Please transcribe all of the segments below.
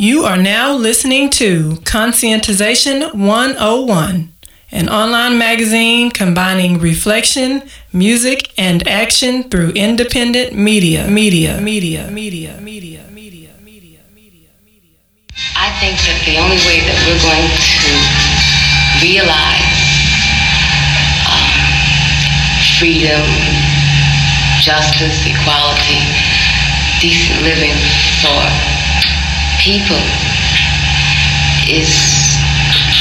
You are now listening to Conscientization 101, an online magazine combining reflection, music, and action through independent media. Media, media, media, media, media, media, media, media. I think that the only way that we're going to realize um, freedom, justice, equality, decent living for people is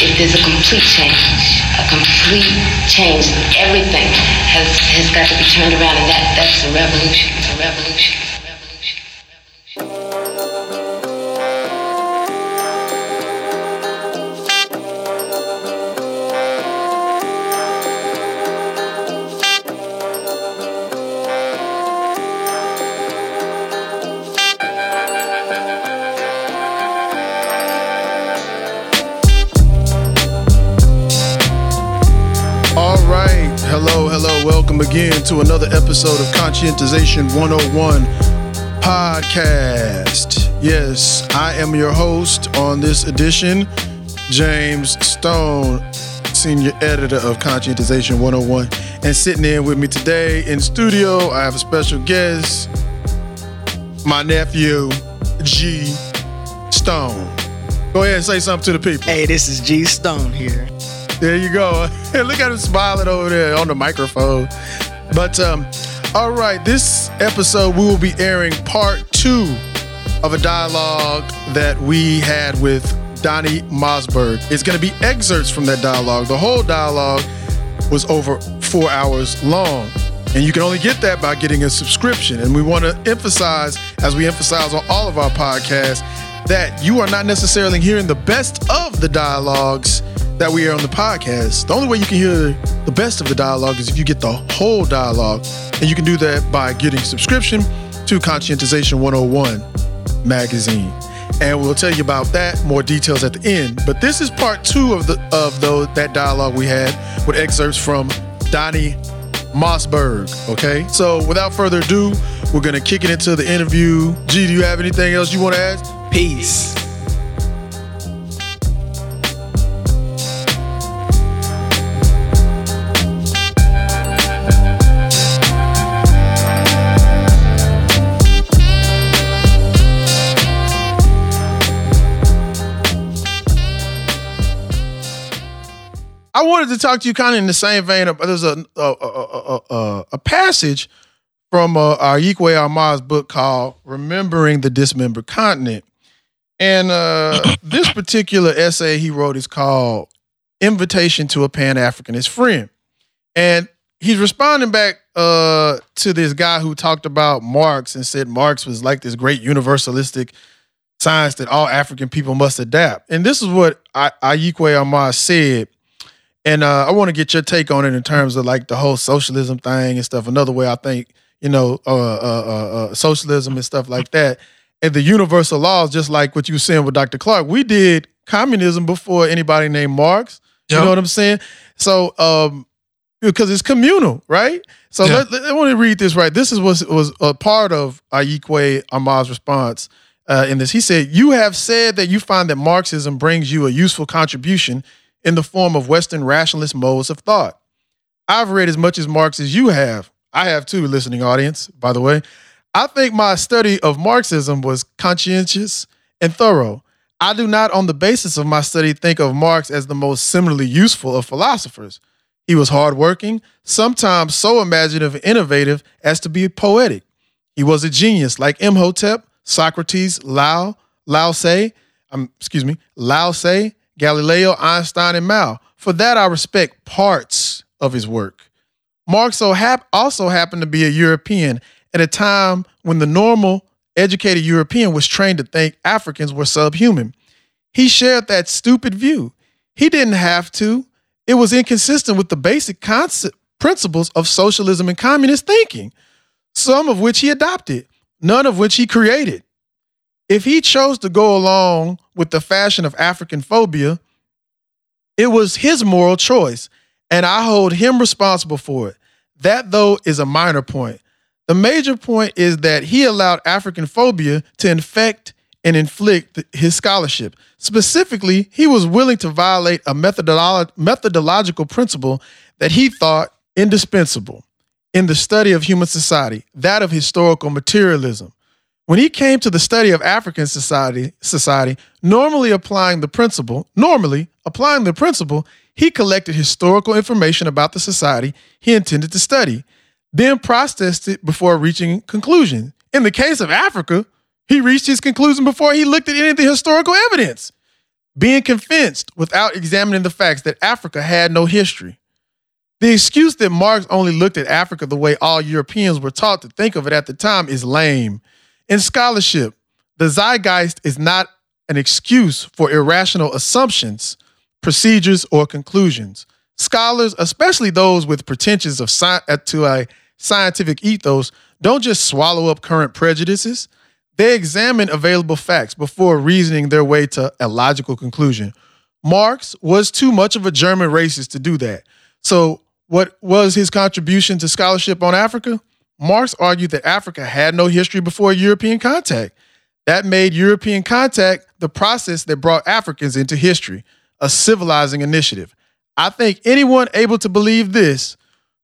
if there's a complete change, a complete change. Everything has, has got to be turned around, and that, that's a revolution. A revolution. To another episode of Conscientization 101 podcast. Yes, I am your host on this edition, James Stone, senior editor of Conscientization 101. And sitting in with me today in studio, I have a special guest, my nephew, G Stone. Go ahead and say something to the people. Hey, this is G Stone here. There you go. Look at him smiling over there on the microphone. But um, all right, this episode we will be airing part two of a dialogue that we had with Donnie Mossberg. It's going to be excerpts from that dialogue. The whole dialogue was over four hours long. And you can only get that by getting a subscription. And we want to emphasize, as we emphasize on all of our podcasts, that you are not necessarily hearing the best of the dialogues that we air on the podcast. The only way you can hear the best of the dialogue is if you get the whole dialogue. And you can do that by getting subscription to Conscientization 101 magazine. And we'll tell you about that, more details at the end. But this is part two of the of the, that dialogue we had with excerpts from Donnie Mossberg. Okay. So without further ado, we're gonna kick it into the interview. G, do you have anything else you want to add? Peace. I wanted to talk to you kind of in the same vein. Of, there's a a, a, a, a, passage from uh, Ayi Kwei Armah's book called "Remembering the Dismembered Continent," and uh, this particular essay he wrote is called "Invitation to a Pan Africanist Friend," and he's responding back uh, to this guy who talked about Marx and said Marx was like this great universalistic science that all African people must adapt. And this is what I- Ayi Kwei Armah said. And uh, I want to get your take on it in terms of like the whole socialism thing and stuff. Another way I think, you know, uh, uh, uh, uh, socialism and stuff like that. And the universal laws, just like what you were saying with Dr. Clarke, we did communism before anybody named Marx. You know what I'm saying? So, um, because it's communal, right? So Yeah. let, let- I want to read this right. This is was was a part of Ayi Kwei Armah's response uh, in this. He said, "You have said that you find that Marxism brings you a useful contribution in the form of Western rationalist modes of thought. I've read as much as Marx as you have. I have too, listening audience. By the way, I think my study of Marxism was conscientious and thorough." I do not, on the basis of my study, think of Marx as the most similarly useful of philosophers. He was hardworking, sometimes so imaginative and innovative as to be poetic. He was a genius like Imhotep, Socrates, Lao, Lao Tse, um, excuse me, Lao Tse, Galileo, Einstein, and Mao. For that, I respect parts of his work. Marx also happened to be a European at a time when the normal, educated European was trained to think Africans were subhuman. He shared that stupid view. He didn't have to. It was inconsistent with the basic concept, principles of socialism and communist thinking, some of which he adopted, none of which he created. If he chose to go along with the fashion of African phobia, it was his moral choice, and I hold him responsible for it. That, though, is a minor point. The major point is that he allowed African phobia to infect and inflict his scholarship. Specifically, he was willing to violate a methodolo- methodological principle that he thought indispensable in the study of human society, that of historical materialism. When he came to the study of African society, society, normally applying the principle, normally applying the principle, he collected historical information about the society he intended to study, then processed it before reaching conclusion. In the case of Africa, he reached his conclusion before he looked at any of the historical evidence, being convinced without examining the facts that Africa had no history. The excuse that Marx only looked at Africa the way all Europeans were taught to think of it at the time is lame. In scholarship, the zeitgeist is not an excuse for irrational assumptions, procedures, or conclusions. Scholars, especially those with pretensions of sci- uh, to a scientific ethos, don't just swallow up current prejudices. They examine available facts before reasoning their way to a logical conclusion. Marx was too much of a German racist to do that. So, what was his contribution to scholarship on Africa? Marx argued that Africa had no history before European contact. That made European contact the process that brought Africans into history, a civilizing initiative. I think anyone able to believe this,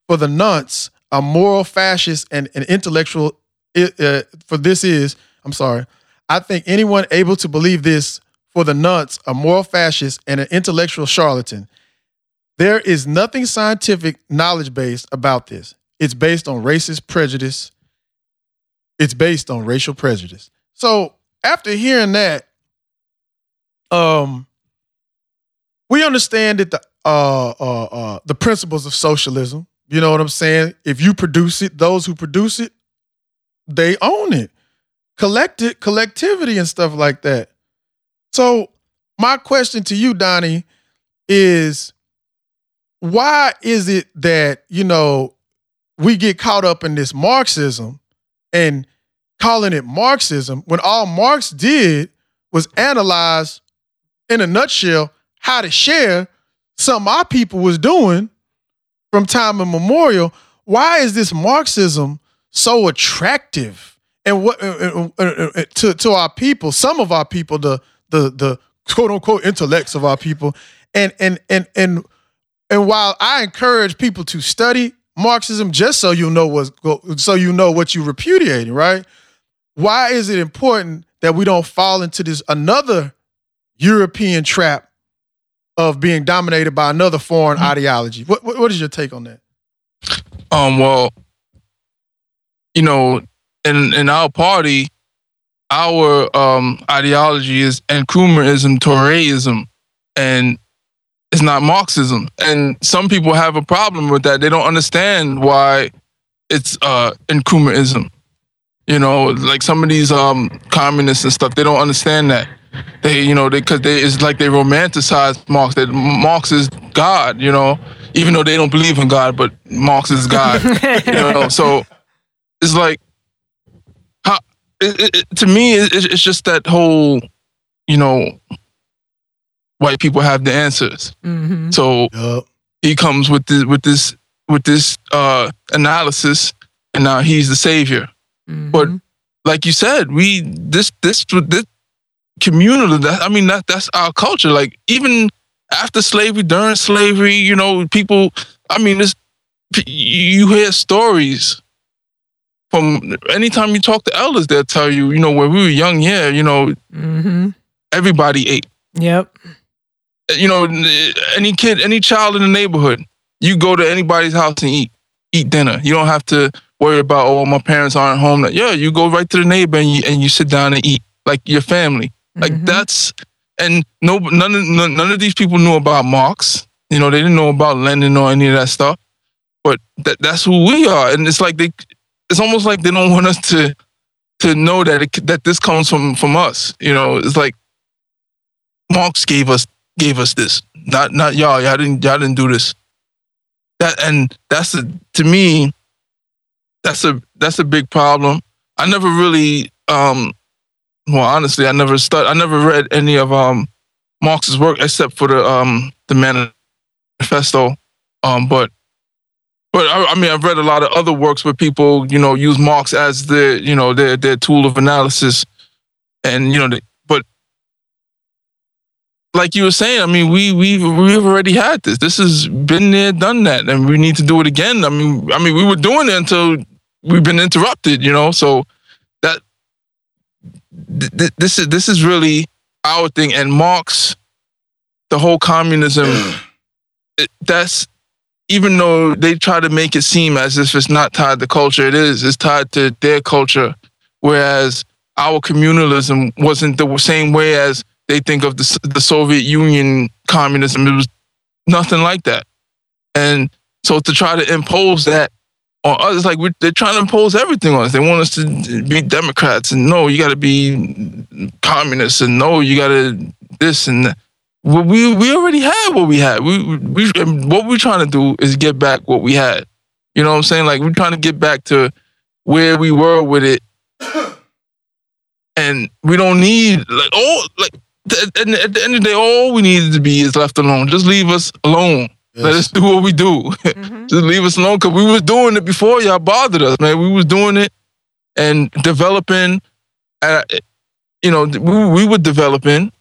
for the nonce, a moral fascist and an intellectual, uh, for this is, I'm sorry, I think anyone able to believe this, for the nonce, a moral fascist and an intellectual charlatan. There is nothing scientific knowledge based about this. It's based on racist prejudice. It's based on racial prejudice. So after hearing that, um, we understand that the uh, uh, uh, the principles of socialism. You know what I'm saying? If you produce it, those who produce it, they own it. Collect it, collectivity and stuff like that. So my question to you, Donnie, is why is it that, you know, we get caught up in this Marxism and calling it Marxism when all Marx did was analyze in a nutshell how to share something our people was doing from time immemorial. Why is this Marxism so attractive and what uh, uh, uh, to to our people? Some of our people, the the the quote unquote intellects of our people, and and and and and while I encourage people to study Marxism just so you know what's so you know what you're repudiating, right? Why is it important that we don't fall into this another European trap of being dominated by another foreign mm-hmm. ideology? What, what what is your take on that? Um, well, you know, in in our party, our um ideology is Nkrumahism, Touréism, and it's not Marxism. And some people have a problem with that. They don't understand why it's uh Nkrumahism. You know, like some of these um communists and stuff, they don't understand that. They, you know, they because they it's like they romanticize Marx. That Marx is God, you know, even though they don't believe in God, but Marx is God. you know, so it's like how it, it, to me, it, it's just that whole, you know, white people have the answers. Mm-hmm. So yep. he comes with this with this with this uh, analysis, and now he's the savior. Mm-hmm. But like you said, we this this this community. That I mean, that that's our culture. Like even after slavery, during slavery, you know, people. I mean, this you hear stories from anytime you talk to elders, they'll tell you, you know, when we were young, yeah, you know, mm-hmm. everybody ate. Yep you know, any kid, any child in the neighborhood, you go to anybody's house and eat eat dinner. You don't have to worry about oh my parents aren't home. Yeah, you go right to the neighbor and you and you sit down and eat like your family. Like mm-hmm. that's and no none of none, none of these people knew about Marx. You know, they didn't know about Lenin or any of that stuff. But that that's who we are, and it's like they, it's almost like they don't want us to to know that it, that this comes from from us. You know, it's like Marx gave us gave us this. Not not y'all. Y'all didn't y'all didn't do this. That and that's a to me, that's a that's a big problem. I never really um well honestly I never stud I never read any of um Marx's work except for the um the manifesto. Um but but I, I mean I've read a lot of other works where people, you know, use Marx as the, you know, their their tool of analysis. and you know, like you were saying, I mean, we we we've already had this. This has been there, done that, and we need to do it again. I mean, I mean, we were doing it until we've been interrupted, you know. So that th- th- this is this is really our thing, and Marx, the whole communism. it, that's even though they try to make it seem as if it's not tied to culture, it is. It's tied to their culture. Whereas our communalism wasn't the same way as they think of the, the Soviet Union communism. It was nothing like that. And so to try to impose that on others, like they're trying to impose everything on us. They want us to be Democrats and no, you got to be communists and no, you got to this and that. We we already had what we had. We we what we're trying to do is get back what we had. You know what I'm saying? Like we're trying to get back to where we were with it, and we don't need like all like at, at the end of the day, all we needed to be is left alone. Just leave us alone. Yes. Let us do what we do. Mm-hmm. Just leave us alone because we was doing it before y'all bothered us, man. We was doing it and developing. Uh, you know, we, we were developing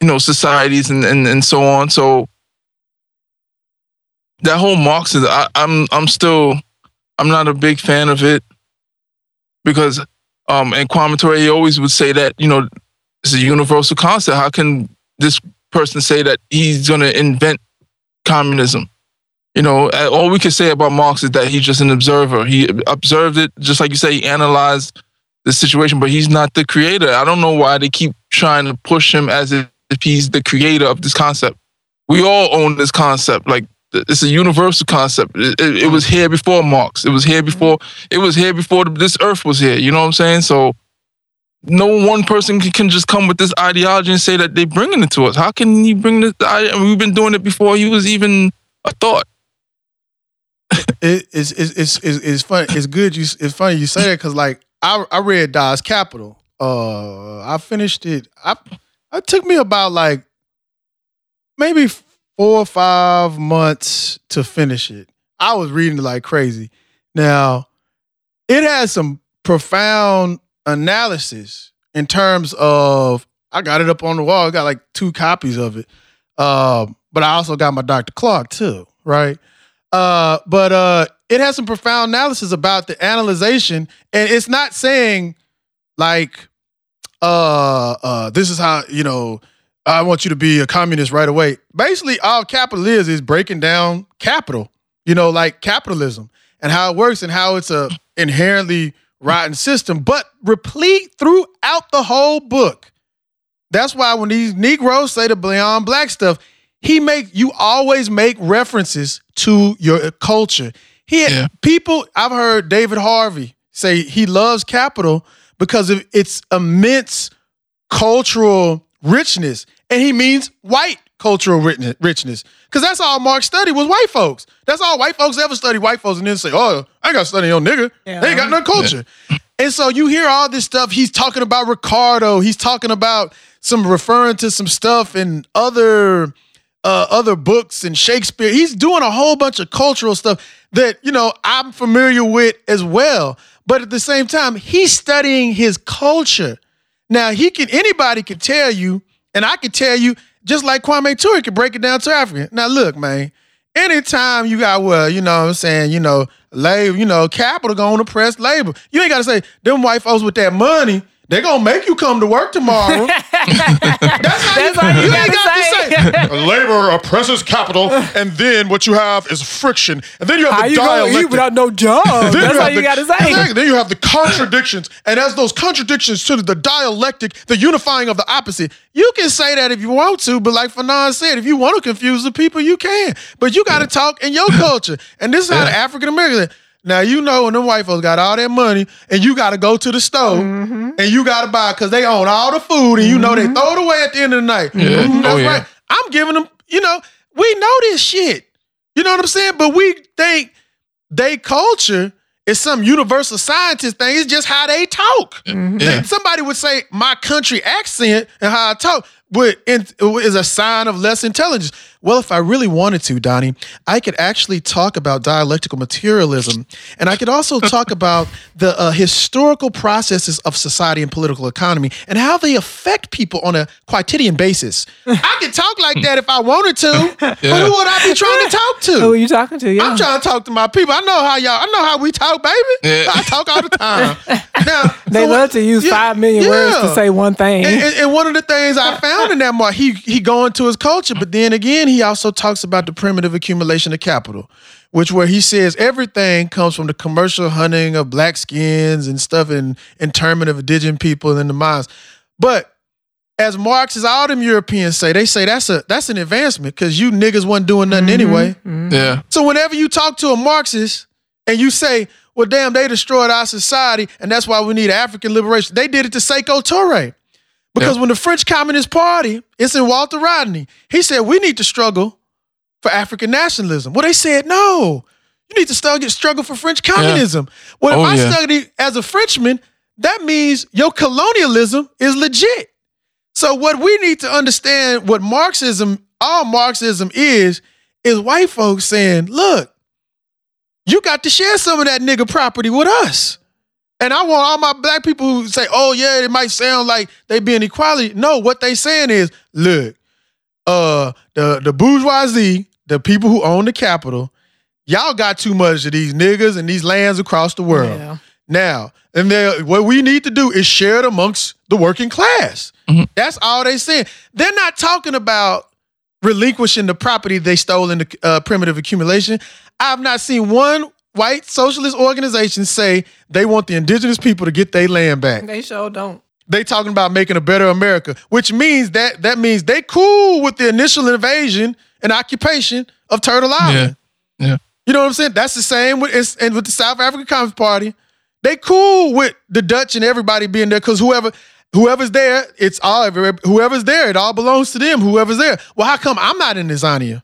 you know societies and and, and so on. So that whole Marxism, I, I'm I'm still I'm not a big fan of it because um and Kwame Ture always would say that you know it's a universal concept. How can this person say that he's going to invent communism? You know, all we can say about Marx is that he's just an observer. He observed it, just like you say, he analyzed the situation, but he's not the creator. I don't know why they keep trying to push him as if he's the creator of this concept. We all own this concept. Like it's a universal concept. It, it, it was here before Marx. It was here before. It was here before this earth was here. You know what I'm saying? So no one person can, just come with this ideology and say that they're bringing it to us. How can you bring this? I we've been doing it before he was even a thought. it, it's, it's it's it's funny. It's good. You it's funny you say that because like I I read Das Kapital. Uh, I finished it. I it took me about like maybe four or five months to finish it. I was reading it like crazy. Now, it has some profound analysis in terms of I got it up on the wall. I got like two copies of it. Uh, but I also got my Dr. Clarke too, right? Uh, but uh, it has some profound analysis about the analyzation, and it's not saying like uh, uh, this is how, you know, I want you to be a communist right away. Basically, all capital is is breaking down capital, you know, like capitalism and how it works and how it's a inherently rotten system, but replete throughout the whole book. That's why when these Negroes say the beyond black stuff, he make you always make references to your culture. He yeah. people I've heard David Harvey say he loves capital because of its immense cultural richness. And he means white cultural richness. Because that's all Marx studied was white folks. That's all white folks ever study white folks and then say, oh, I ain't got to study on nigga. Yeah. They ain't got no culture. Yeah. And so you hear all this stuff. He's talking about Ricardo. He's talking about some referring to some stuff in other uh, other books and Shakespeare. He's doing a whole bunch of cultural stuff that, you know, I'm familiar with as well. But at the same time, he's studying his culture. Now, he can anybody can tell you, and I can tell you, just like Kwame Ture can break it down to African. Now, look, man, anytime you got well, you know what I'm saying, you know, labor, you know, capital going to press labor. You ain't got to say, them white folks with that money they're gonna make you come to work tomorrow. That's how That's you, you, you ain't Labor oppresses capital, and then what you have is friction, and then you have how the you dialectic. eat without no job. That's all you the, gotta say. Exactly. Then you have the contradictions, and as those contradictions to the dialectic, the unifying of the opposite. You can say that if you want to, but like Fanon said, if you want to confuse the people, you can. But you got to talk in your culture, and this is how the African American. Now you know when them white folks got all that money and you got to go to the store mm-hmm. and you got to buy because they own all the food and you mm-hmm. know they mm-hmm. throw it away at the end of the night. Yeah. Mm-hmm. That's oh, yeah. right. I'm giving them, you know, we know this shit. You know what I'm saying? But we think they culture is some universal scientist thing. It's just how they talk. Mm-hmm. Yeah. Somebody would say my country accent and how I talk would is a sign of less intelligence. well, if I really wanted to, Donnie, I could actually talk about dialectical materialism, and I could also talk about the uh, historical processes of society and political economy and how they affect people on a quotidian basis. I could talk like that if I wanted to, but who would I be trying to talk to? Who are you talking to? Yeah. I'm trying to talk to my people. I know how y'all. I know how we talk, baby. Yeah. I talk all the time. Now they so love what- to use yeah, five million words to say one thing. And, and, and one of the things I found in that mark, he he go into his culture, but then again, he also talks about the primitive accumulation of capital, which where he says everything comes from the commercial hunting of black skins and stuff and internment of indigenous people in the mines. But as Marxists, all them Europeans say, they say that's a that's an advancement because you niggas wasn't doing nothing mm-hmm. anyway. Mm-hmm. Yeah. So whenever you talk to a Marxist and you say, well, damn, they destroyed our society and that's why we need African liberation, they did it to Sekou Touré. Because Yeah. when the French Communist Party, it's in Walter Rodney, he said, we need to struggle for African nationalism. Well, they said, no, you need to struggle, struggle for French communism. Well, if Oh, I yeah. study as a Frenchman, that means your colonialism is legit. So what we need to understand, what Marxism, all Marxism is, is white folks saying, look, you got to share some of that nigga property with us. And I want all my black people who say, oh yeah, it might sound like they being equality. No, what they saying is, look, uh, the, the bourgeoisie, the people who own the capital, y'all got too much of these niggas and these lands across the world. Yeah. Now, and what we need to do is share it amongst the working class. That's all they saying. They're not talking about relinquishing the property they stole in the uh, primitive accumulation. I've not seen one white socialist organizations say they want the indigenous people to get their land back. They sure don't. They talking about making a better America, which means that that means they cool with the initial invasion and occupation of Turtle Island. Yeah. You know what I'm saying? That's the same with it's, and with the South African Communist Party. They cool with the Dutch and everybody being there because whoever whoever's there, it's all whoever's there, it all belongs to them. Whoever's there. Well, how come I'm not in Tanzania?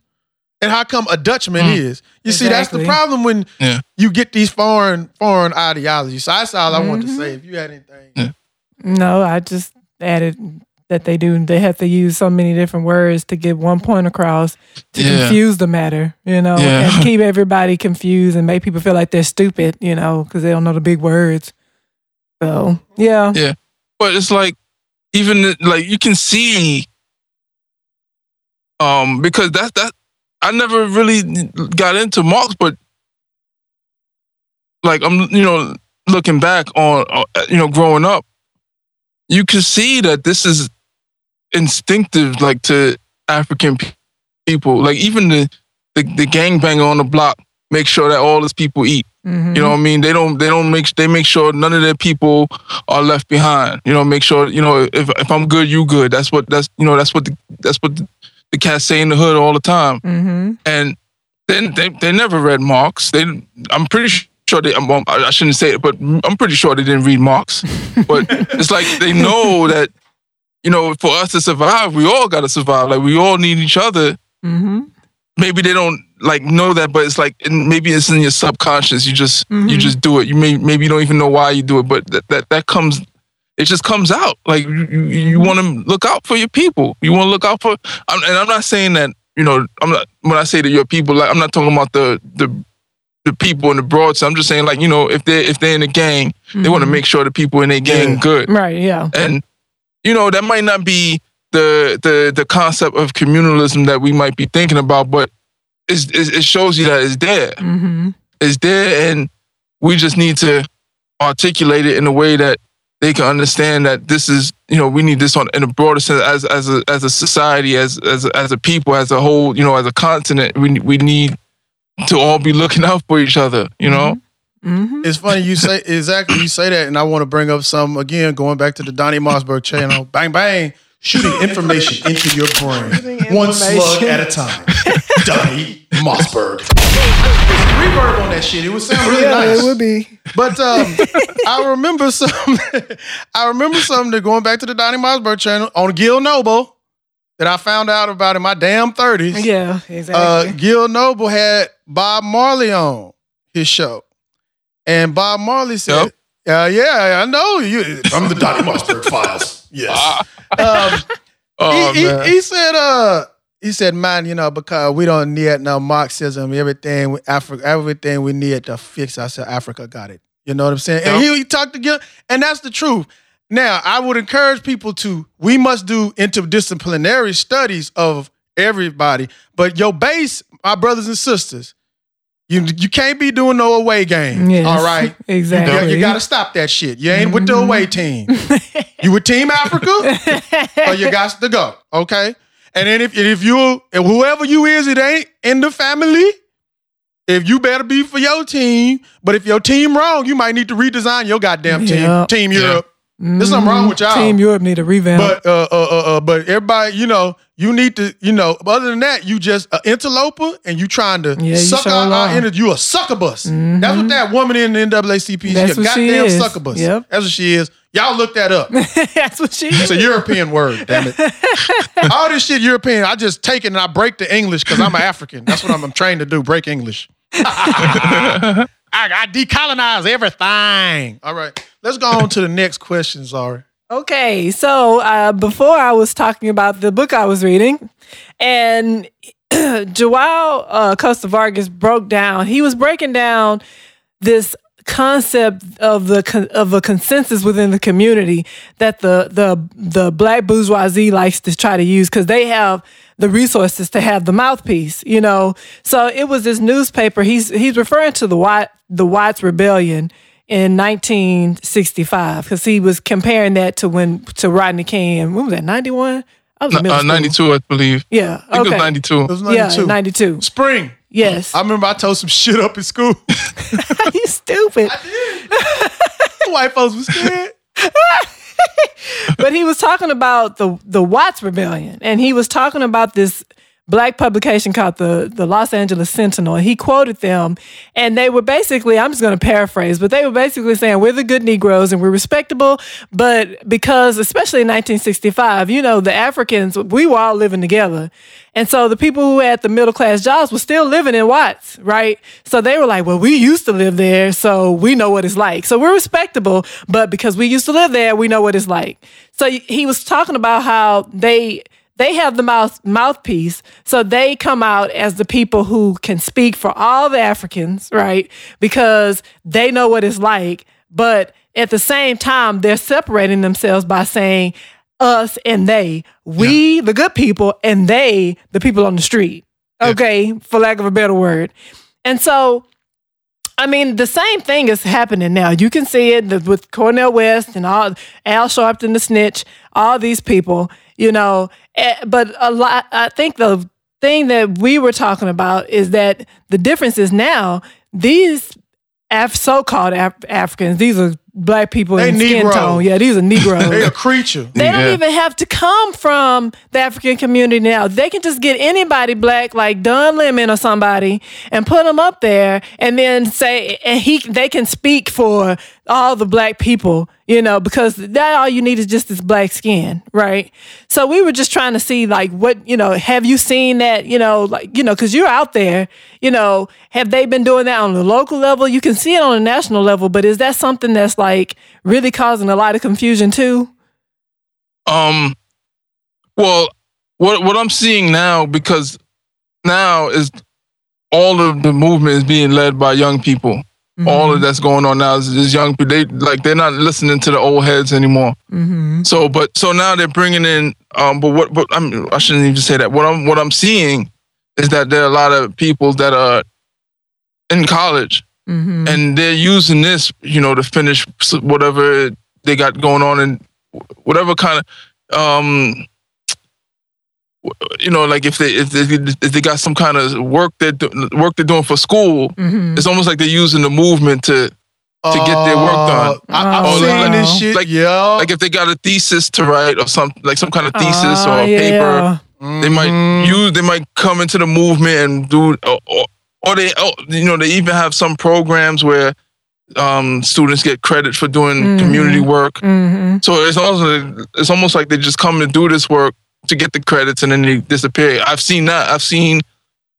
And how come a Dutchman is? You see, that's the problem when Yeah. you get these foreign foreign ideologies. So that's all I want to say. If you had anything, No, I just added that they do. They have to use so many different words to get one point across to Yeah. confuse the matter, you know, Yeah. and keep everybody confused and make people feel like they're stupid, you know, because they don't know the big words. So yeah, Yeah. But it's like even like you can see um because that's that I never really got into Marx, but like I'm you know looking back on uh, you know growing up, you can see that this is instinctive like to African people. Like even the the, the gangbanger on the block make sure that all his people eat. Mhm. You know what I mean? They don't they don't make they make sure none of their people are left behind. You know, make sure, you know, if if I'm good, you good. That's what that's you know, that's what the that's what the, the cats say in the hood all the time. Mhm. And then they they never read Marx. They I'm pretty sure they well, I shouldn't say it, but I'm pretty sure they didn't read Marx. But it's like they know that you know, for us to survive, we all got to survive. Like we all need each other Mhm. maybe they don't like know that, but it's like maybe it's in your subconscious. You just you Mhm. just do it. You may maybe you don't even know why you do it, but that that, that comes. It just comes out. Like you, you, you want to look out for your people. You want to look out for. I'm, and I'm not saying that you know. I'm not when I say that your people. Like I'm not talking about the the the people in the broad. sense. I'm just saying like you know if they if they're in a gang, they want to make sure the people in their gang Yeah. good Right. Yeah. and you know that might not be the the the concept of communalism that we might be thinking about but it's, it's, it shows you that it's there hmm it's there and we just need to articulate it in a way that they can understand that this is you know we need this on in a broader sense as as a as a society as as a, as a people as a whole you know as a continent we we need to all be looking out for each other you know? Hmm It's funny you say exactly you say that, and I want to bring up some again, going back to the Donnie Mossberg channel. Bang bang, shooting information into your brain, one slug at a time. Donnie Mossberg. Reverb on that shit. It would sound really nice. It would be. But um, I remember some. I remember something that going back to the Donnie Mossberg channel on Gil Noble that I found out about in my damn thirties. Yeah. Uh, Exactly. Gil Noble had Bob Marley on his show, and Bob Marley said, "Uh, yeah, I know you from the Donnie Mossberg files. Yes." Um, oh he, he, he said, "Uh, he said, man, you know, because we don't need no Marxism, everything Africa, everything we need to fix. Said, Africa got it. You know what I'm saying? And he, he talked again, and that's the truth. Now, I would encourage people to, we must do interdisciplinary studies of everybody, but your base, my brothers and sisters, you you can't be doing no away game. Yes, all right. exactly. You, you got to stop that shit. You ain't with the mm-hmm. away team. you with Team Africa, or you got to go. Okay. And then if if you if whoever you is, it ain't in the family. If you better be for your team, but if your team wrong, you might need to redesign your goddamn team. Yep. Team Europe. There's something wrong with y'all. Mm-hmm. Team Europe need a revamp. But uh, uh, uh, uh, but everybody, you know, you need to, you know. Other than that, you just an interloper, and you trying to Yeah, suck out our. Mm-hmm. energy. You a succubus. That's what that woman in the NAACP is. That's She a what she goddamn is. succubus. Yep. That's what she is. Y'all look that up. That's what she. Is. It's a European word, damn it. All this shit European, I just take it and I break the English because I'm an African. That's what I'm, I'm trained to do, break English. I, I decolonize everything. All right, let's go on to the next question, Zari. Okay, so uh, before I was talking about the book I was reading, and Joao uh, Costa Vargas broke down. He was breaking down this concept of the of a consensus within the community that the the the black bourgeoisie likes to try to use because they have the resources to have the mouthpiece, you know. So it was this newspaper. He's he's referring to the White the Watts Rebellion in 1965 because he was comparing that to when to Rodney King. When was that? 91. I was uh, 92, I believe. Yeah. I think Okay. it was 92. It was 92. Yeah, 92. Spring. Yes. I remember I told some shit up in school. you stupid. White folks was scared. but he was talking about the the Watts Rebellion, and he was talking about this black publication called the the Los Angeles Sentinel. He quoted them, and they were basically I'm just going to paraphrase, but they were basically saying we're the good Negroes and we're respectable, but because especially in 1965, you know, the Africans we were all living together. And so the people who had the middle class jobs were still living in Watts, right? So they were like, well, we used to live there, so we know what it's like. So we're respectable, but because we used to live there, we know what it's like. So he was talking about how they they have the mouth mouthpiece, so they come out as the people who can speak for all the Africans, right? Because they know what it's like, but at the same time, they're separating themselves by saying us and they, we the good people, and they the people on the street. Okay, for lack of a better word. And so I mean, the same thing is happening now. You can see it with Cornel West and all Al Sharpton, the snitch, all these people, you know. Eh, But a lot, I think the thing that we were talking about is that the difference is now these Af- so-called Af- Africans, these are black people They in skin tone. Yeah, these are Negroes. They a creature. They don't Yeah. even have to come from the African community now. They can just get anybody black like Don Lemon or somebody and put them up there and then say and he they can speak for all the black people, you know, because that all you need is just this black skin, right? So we were just trying to see like what, you know, have you seen that, you know, like, you know, cuz you're out there, you know, have they been doing that on the local level? You can see it on a national level, but is that something that's like really causing a lot of confusion too? Um, well, what what I'm seeing now because now is all of the movement is being led by young people. All of that's going on now is, is young people. They like they're not listening to the old heads anymore. Mm-hmm. So, but so now they're bringing in. Um, but what? What I'm, I shouldn't even say that. What I'm what I'm seeing is that there are a lot of people that are in college Mm-hmm. and they're using this, you know, to finish whatever they got going on and whatever kind of, um, you know, like if they if they, if they got some kind of work that work they're doing for school, Mm-hmm. it's almost like they're using the movement to to get their work done. Uh, I, I've Oh, seen like- this shit. like- yeah. Like if they got a thesis to write or some like some kind of thesis Ah, or a paper, yeah. they might Mhm. use they might come into the movement and do or, or, or they oh, you know they even have some programs where um, students get credit for doing Mhm. community work. Mm-hmm. So it's also it's almost like they just come to do this work to get the credits and then they disappear. I've seen that. I've seen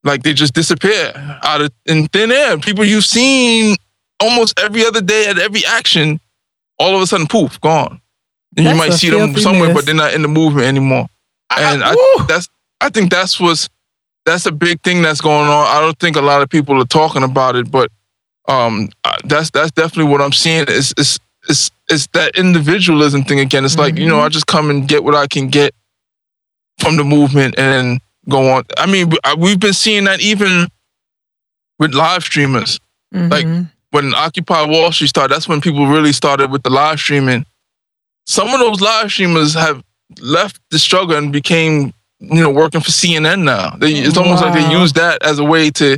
like they just disappear out of in thin air. People you've seen almost every other day at every action, all of a sudden poof, gone. And you might see them somewhere, but they're not in the movement anymore. And I, Woo! that's I think that's what's that's a big thing that's going on. I don't think a lot of people are talking about it, but um, that's that's definitely what I'm seeing. Is is is is that individualism thing again? It's like you know, I just come and get what I can get from the movement and go on. I mean, we've been seeing that even with live streamers. Like when Occupy Wall Street started, that's when people really started with the live streaming. Some of those live streamers have left the struggle and became, you know, working for CNN now. They, it's almost like they use that as a way to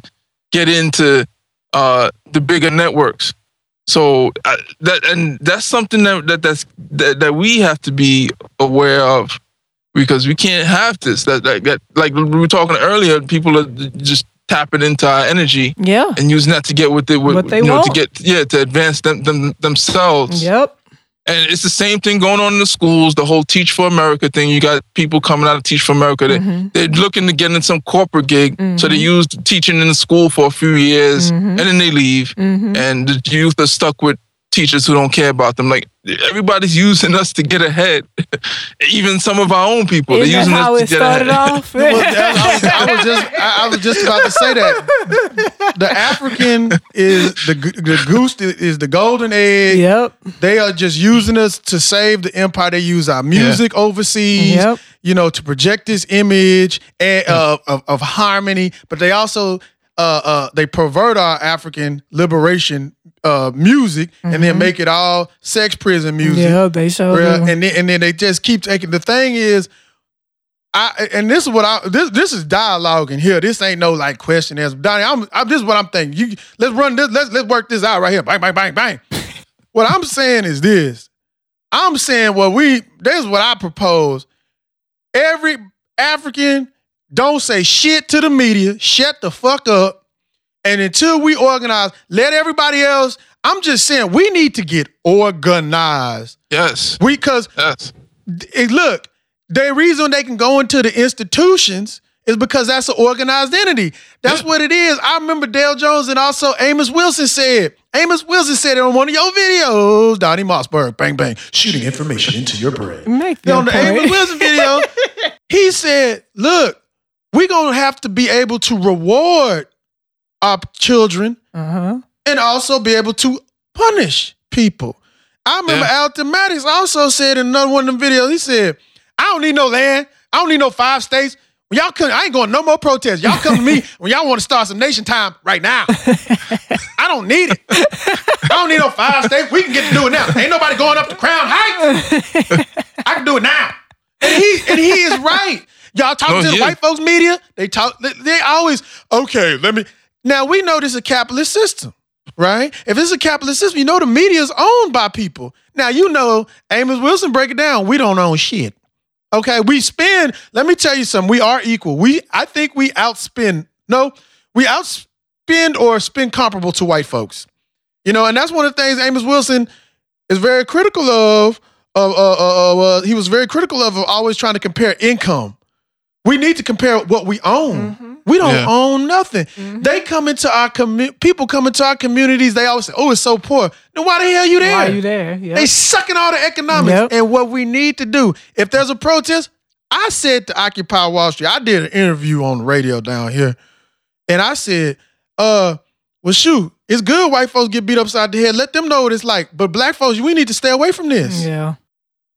get into uh, the bigger networks. So that and that's something that, that that's that, that we have to be aware of because we can't have this. That, that, that like we were talking earlier, people are just tapping into our energy Yeah. and using that to get what they would, What they you know, to get yeah, to advance them, them themselves. Yep. And it's the same thing going on in the schools. The whole Teach for America thing. You got people coming out of Teach for America. They, Mm-hmm. They're looking to get in some corporate gig, so they use teaching in the school for a few years, Mm-hmm. and then they leave. And the youth are stuck with teachers who don't care about them. Like everybody's using us to get ahead. Even some of our own people, Isn't they're that using how us it to get started ahead. off? Well, I, was, I was just I, I was just about to say that the African is the the goose is the golden egg. yep. They are just using us to save the empire. They use our music overseas, Yep. you know, to project this image and, uh, of, of harmony. But they also uh, uh, they pervert our African liberation uh, music and then make it all sex prison music. Yeah, they you. and then, and then they just keep taking. The thing is, I and this is what I this this is dialogue in here. This ain't no like question answer. Donnie, I'm, I'm this is what I'm thinking. You let's run this. Let's let's work this out right here. Bang bang bang bang. what I'm saying is this. I'm saying what we. This is what I propose. Every African don't say shit to the media. Shut the fuck up. And until we organize, let everybody else. I'm just saying we need to get organized. Yes, We cause yes. look, the reason they can go into the institutions is because that's an organized entity. That's what it is. I remember Dale Jones and also Amos Wilson said. Amos Wilson said it on one of your videos, Donnie Mossberg, bang bang, shooting information into your brain. Make on that the Amos. Wilson video, he said, "Look, we're gonna have to be able to reward our children Uh-huh. and also be able to punish people." I remember Yeah. Alton Maddox also said in another one of the videos, he said, "I don't need no land. I don't need no five states." When y'all come, I ain't going no more protests. Y'all come to me when y'all want to start some nation time right now. I don't need it. I don't need no five states. We can get to do it now. Ain't nobody going up to Crown Heights. I can do it now. And he and he is right. Y'all talking No, to the yeah. white folks media, they talk they, they always, okay, let me now we know this is a capitalist system, right? If it's a capitalist system, you know the media is owned by people. Now you know Amos Wilson break it down. We don't own shit. Okay, we spend. Let me tell you something. We are equal. We, I think, we outspend. No, we outspend or spend comparable to white folks. You know, and that's one of the things Amos Wilson is very critical of. Of, uh, uh, uh, uh, he was very critical of, of always trying to compare income. We need to compare what we own. We don't Yeah. own nothing. They come into our commu- people come into our communities. They always say, "Oh, it's so poor." Then why the hell you there? Why are you there? Yep. They sucking all the economics. Yep. And what we need to do, if there's a protest, I said to Occupy Wall Street, I did an interview on the radio down here, and I said, uh, well, shoot, it's good white folks get beat upside the head. Let them know what it's like. But black folks, we need to stay away from this. yeah.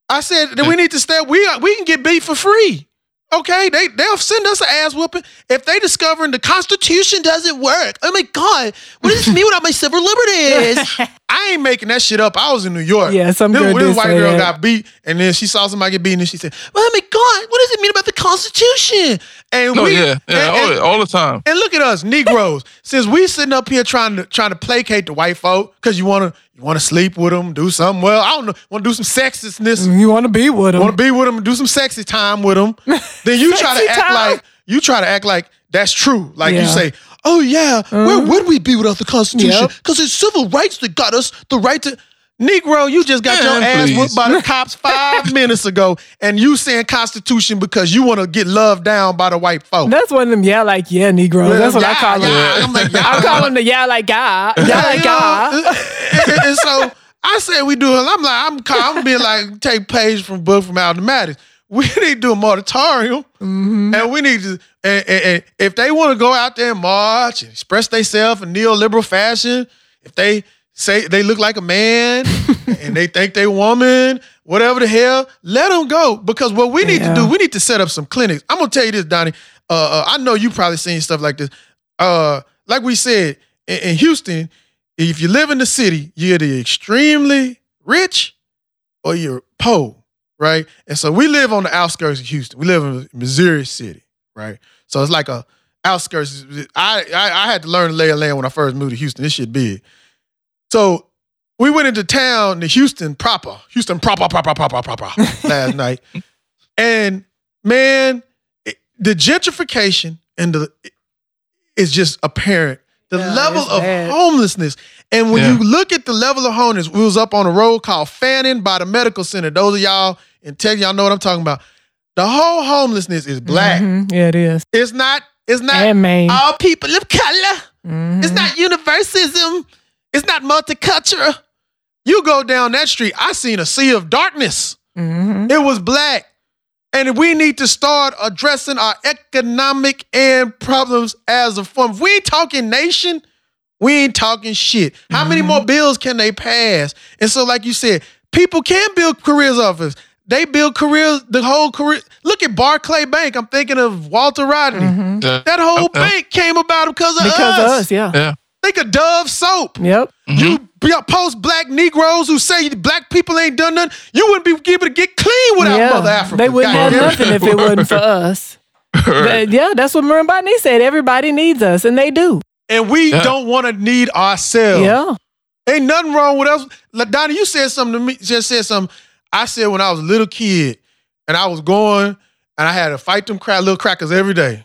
I said that we need to stay. We we can get beat for free. Okay, they they'll send us an ass whooping if they discover the Constitution doesn't work. Oh my God, what does this mean without my civil liberties? I ain't making that shit up. I was in New York. Yeah, some this, girl this did white say girl that. got beat, and then she saw somebody get beat, and she said, "Well, my God, what does it mean about the Constitution?" And No, we, yeah, yeah, and- all, and- all the time. and look at us, Negroes. Since we sitting up here trying to trying to placate the white folk because you want to you want to sleep with them, do something. Well, I don't know, want to do some sexistness, You want to be with them. want to be with them, and do some sexy time with them. Then you try to act time? like you try to act like that's true. Like you say, "Oh yeah, where uh-huh. would we be without the Constitution? Yep. Because it's civil rights that got us the right to." Negro, you just got your Man, ass please. whooped by the cops five minutes ago, and you saying Constitution because you want to get loved down by the white folk. That's one of them, yeah, like, yeah, Negro. That's what I Yeah, call them. yeah. I'm like, I call them the yeah, like God. Yeah, Yeah, like God. and, and so I said we do it. I'm like, I'm, I'm being like, take page from book from Alton Maddox. we need to do a moratorium, mm-hmm. and we need to. And, and- and if they want to go out there and march and express themselves in neoliberal fashion, if they say they look like a man and they think they woman, whatever the hell, let them go. Because what we need Yeah. to do, we need to set up some clinics. I'm gonna tell you this, Donnie. Uh, uh, I know you probably seen stuff like this. Uh, like we said in, in Houston, if you live in the city, you're either extremely rich or you're poor, right? And so we live on the outskirts of Houston. We live in Missouri City, right? So it's like a outskirts. I I, I had to learn the lay of land when I first moved to Houston. This shit big. So we went into town to Houston proper, Houston proper, proper, proper, proper last night, and man, it- the gentrification and the is just apparent. The Yeah, level of bad. homelessness, and when Yeah. you look at the level of homelessness, we was up on a road called Fannin by the medical center. Those of y'all in tech, y'all know what I'm talking about. The whole homelessness is black. Mhm. Yeah, it is. It's not. It's not And all people of color. Mhm. It's not universalism. It's not multicultural. You go down that street, I seen a sea of darkness. Mhm. It was black. And we need to start addressing our economic and problems as a form. If we ain't talking nation, we ain't talking shit. How many more bills can they pass? And so, like you said, people can build careers off of. They build careers, the whole career. Look at Barclay Bank. I'm thinking of Walter Rodney. Mm-hmm. Yeah. That whole Yeah. bank came about because of Because us. of us, yeah. Yeah. Think of Dove soap. Yep. Mm-hmm. You be- post black Negroes who say black people ain't done nothing. You wouldn't be able to get clean without yeah. Mother Africa. They wouldn't have nothing if it wasn't for us. That- yeah, that's what Marimba Ani said. Everybody needs us, and they do. And we Yeah. don't want to need ourselves. Yeah. Ain't nothing wrong with us. Like Donnie, you said something to me. Just said something. I said when I was a little kid and I was going and I had to fight them crack little crackers every day.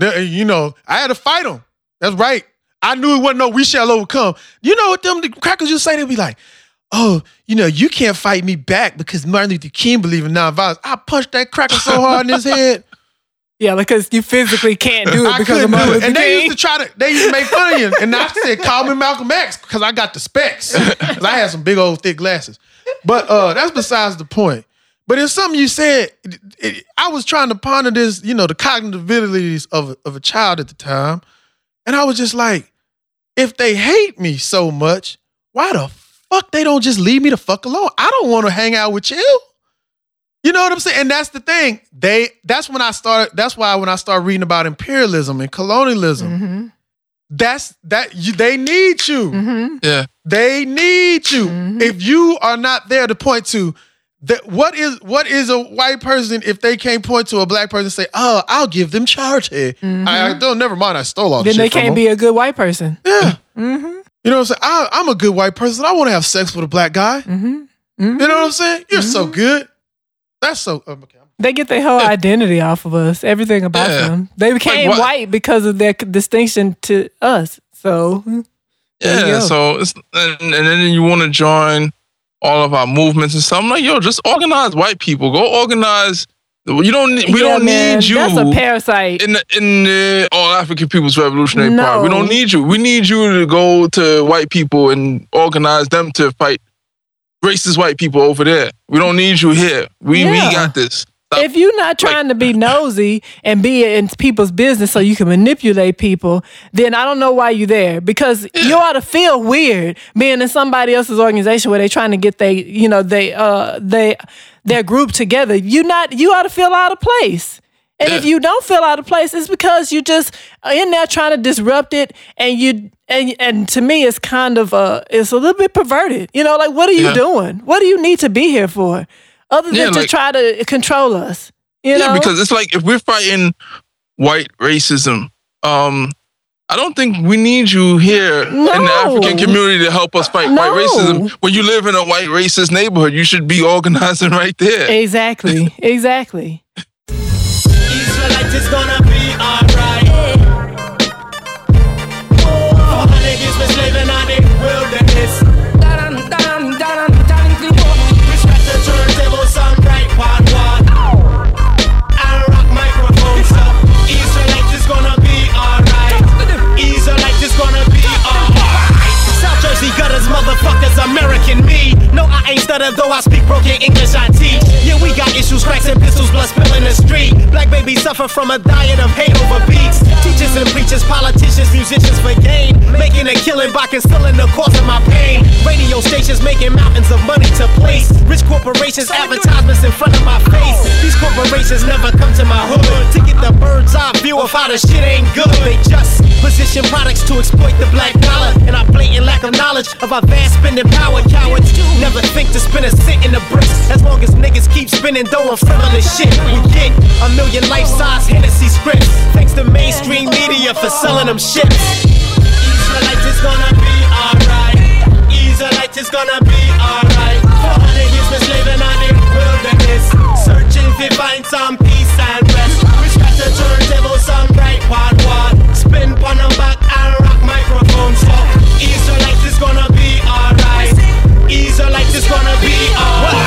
You know, I had to fight them. That's right. I knew it wasn't no we shall overcome. You know what them the crackers just say? They'd be like, oh, you know, you can't fight me back because Martin Luther King believed in nonviolence. I punched that cracker so hard in his head. Yeah, because you physically can't do it I because of couldn't Martin it. Luther And they used to try to, they used to make fun of you. And I said, call me Malcolm X because I got the specs. Because I had some big old thick glasses. But uh, that's besides the point. But it's something you said. it- it- I was trying to ponder this, you know, the cognitive abilities of, of a child at the time. And I was just like, if they hate me so much, why the fuck they don't just leave me the fuck alone? I don't want to hang out with you. You know what I'm saying? And that's the thing. They that's when I started that's why when I started reading about imperialism and colonialism, Mhm. that's that you, they need you. Mhm. Yeah. They need you. Mhm. If you are not there to point to that what is what is a white person if they can't point to a black person and say, "Oh, I'll give them charity." I, I don't never mind I stole all the Then they can't be a good white person. Yeah. Mm-hmm. You know what I'm saying? I, I'm a good white person. I want to have sex with a black guy. Mm-hmm. You know what I'm saying? You're so good. That's so um, okay. They get their whole identity off of us. Everything about Yeah. them. They became what- white because of their distinction to us. So Yeah. So it's and, and then you want to join all of our movements and stuff. I'm like, yo, just organize white people. Go organize. You don't. need- We Yeah, don't man, need you. That's a parasite. in the, in the All African People's Revolutionary Party. We don't need you. We need you to go to white people and organize them to fight racist white people over there. We don't need you here. We Yeah. we got this. If you're not trying to be nosy and be in people's business so you can manipulate people, then I don't know why you're there. Because you ought to feel weird being in somebody else's organization where they're trying to get they, you know, they uh they their group together. You not you ought to feel out of place. And if you don't feel out of place, it's because you're just in there trying to disrupt it and you and and to me it's kind of uh it's a little bit perverted. You know, like what are you Yeah. doing? What do you need to be here for? Other than Yeah, to like- try to control us. You yeah, know? because it's like if we're fighting white racism, um, I don't think we need you here in the African community to help us fight No. white racism. When you live in a white racist neighborhood, you should be organizing right there. Exactly. Exactly. I ain't stutter, though I speak broken English, I teach. Yeah, we got issues, cracks and pistols, blood spill in the street. Black babies suffer from a diet of hate over beats. Teachers and preachers, politicians, musicians for gain. Making a killing by concealing the cause of my pain. Radio stations making mountains of money to place. Rich corporations, advertisements in front of my face. Oh. These corporations never come to my hood to get the bird's eye view of how the shit ain't good. They just position products to exploit the black dollar. And our blatant lack of knowledge of our vast spending power. Cowards never think to spend a cent in the bricks. As long as niggas keep spending dough on frivolous shit, we get a million life size Hennessy scripts. Thanks to mainstream media for selling them ships. Israelite is gonna be alright. Israelite is gonna be alright. 400 years been slaving on the wilderness. Searching to find some peace and rest. We scratch the turntable, some bright quad one. Spin pon gonna be alright.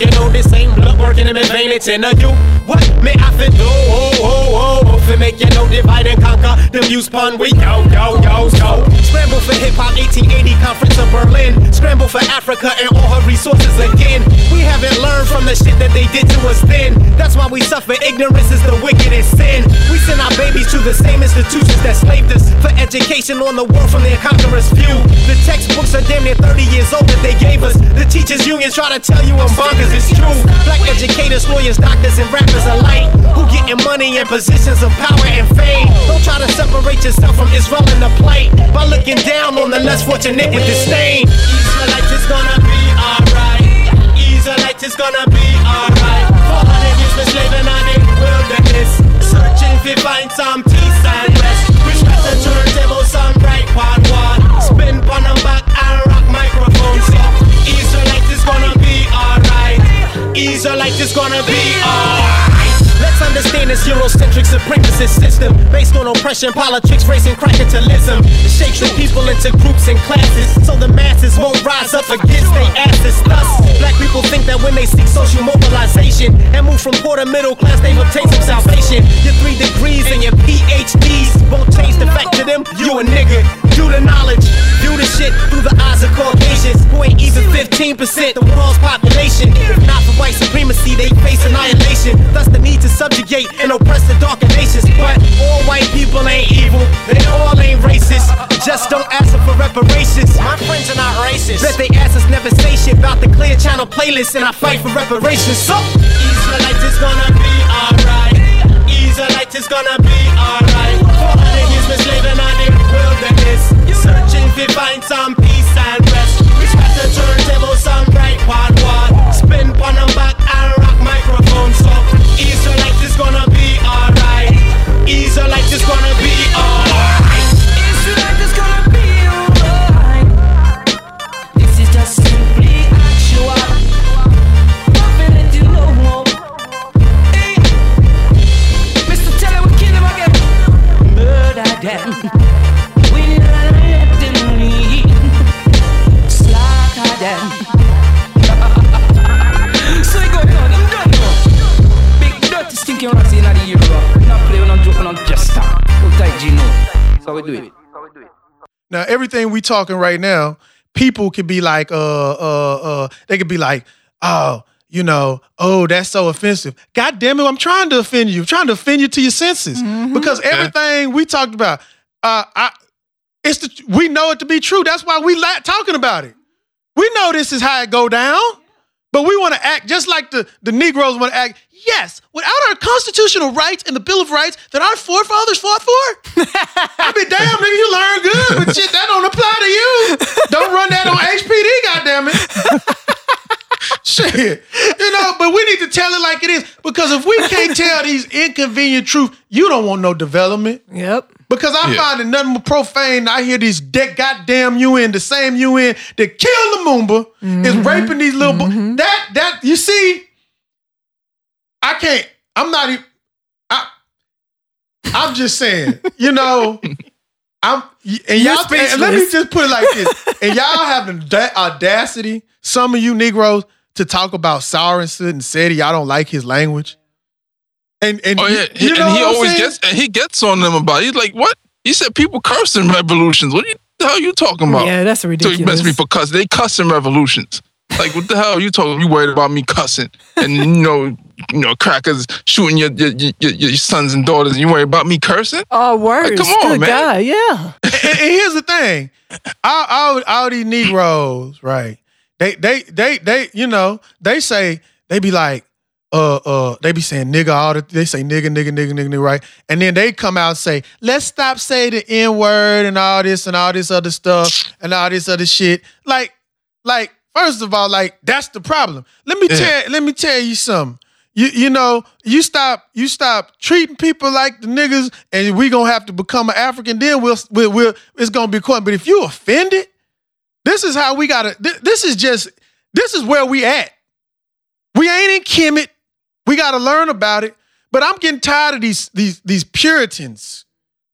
You know this ain't blood working in my vein, it's in a you. What may I fit do? Oh, oh, oh, oh. Make you know divide and conquer. The muse pun we yo, yo, yo, yo. Scramble for hip hop 1880 conference of Berlin. Scramble for Africa and all her resources again. We haven't learned from the shit that they did to us then. That's why we suffer. Ignorance is the wickedest sin. We send our babies to the same institutions that slaved us for education on the world from their conqueror's view. The textbooks are damn near 30 years old that they gave us. The teachers' unions try to tell you I'm bonkers. It's true. Black educators, lawyers, doctors, and rappers alike who getting money and positions of power and fame. Don't try to separate yourself from Israel in the plate by looking down on the less fortunate with disdain. Israelite is gonna be oppression, politics, race, and crackertalism. It shapes the people into groups and classes so the masses won't rise up against their asses. Thus, black people think that when they seek social mobilization and move from poor to middle class, they've obtained some salvation. Your three degrees and your PhDs won't change the fact to them you a nigga. Do the knowledge, view the shit through the eyes of Caucasians who ain't even 15% the world's population. If not for white supremacy, they face annihilation. Thus, the need to subjugate and oppress the darker nations. But all white people ain't evil, they all ain't racist. Just don't ask them for reparations. My friends are not racist. Bet they ask asses never say shit about the Clear Channel playlist, and I fight for reparations. So, Israelite is gonna be alright. Israelite is gonna be alright. 400 years been slaving on the wilderness, searching to find some peace and rest. We scratch the turntable, some bright quad one. Spin pon them back and rock microphones. So, Israelite is gonna be alright. Israelite is gonna So we do it. Now, everything we talking right now, people could be like, uh, uh, uh, they could be like, oh, you know, oh, that's so offensive. God damn it, I'm trying to offend you. I'm trying to offend you to your senses. Because everything we talked about, uh, I, it's the, we know it to be true. That's why we like talking about it. We know this is how it go down, but we want to act just like the, the Negroes want to act. Yes, without our constitutional rights and the Bill of Rights that our forefathers fought for, I mean, damn, nigga, you learn good, but shit, that don't apply to you. Don't run that on HPD, goddamn it. shit, you know, but we need to tell it like it is because if we can't tell these inconvenient truth, you don't want no development. Yep. Because I Yeah. find it nothing more profane. I hear these de- goddamn UN, the same UN that killed Lumumba, is mm-hmm. raping these little boys. Mm-hmm. That that you see, I can't. I'm not even. I. I'm just saying. You know. I'm and y'all. And let me just put it like this. And y'all have the audacity, some of you Negroes, to talk about Sorensen and said y'all don't like his language. And and Oh yeah, you, you know and he always saying? gets and he gets on them about. It. He's like, "What?" He said, "People curse in revolutions. What you, the hell you talking about?" Yeah, that's So he ridiculous. must be for cuss. They cuss in revolutions. Like, what the hell you talking? You worried about me cussing and you know, you know, crackers shooting your your, your, your your sons and daughters, and you worry about me cursing? Oh, words. come on, Good man. God, yeah. and, and here's the thing, all, all, all these Negroes, right? They, they, they, they, you know, they say they be like, uh, uh, they be saying nigga all the, they say nigga, nigga, nigga, nigga, nigga, right? And then they come out and say, let's stop saying the N word and all this and all this other stuff and all this other shit. Like, like, first of all, like that's the problem. Let me Yeah. tell, let me tell you something. You, you know, you stop, you stop treating people like the niggas, and we gonna have to become an African. Then we'll, we'll, we'll it's gonna be cool. But if you offended, this is how we gotta. thi- This is just, this is where we at. We ain't in Kemet. We gotta learn about it. But I'm getting tired of these these these Puritans.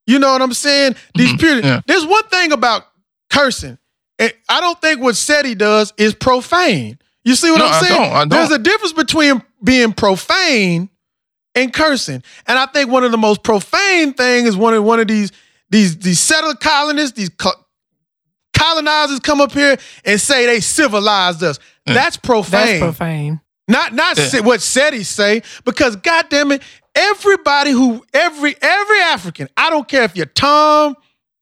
You know what I'm saying? These Mhm, Puritans. yeah. There's one thing about cursing. And I don't think what SETI does is profane. You see what No, I'm I saying? don't, I don't. There's a difference between being profane and cursing. And I think one of the most profane things is one of one of these these these settler colonists, these co- colonizers come up here and say they civilized us. That's profane. That's profane. Not not Yeah. say what SETI say, because goddamn it, everybody who every every African, I don't care if you're Tom,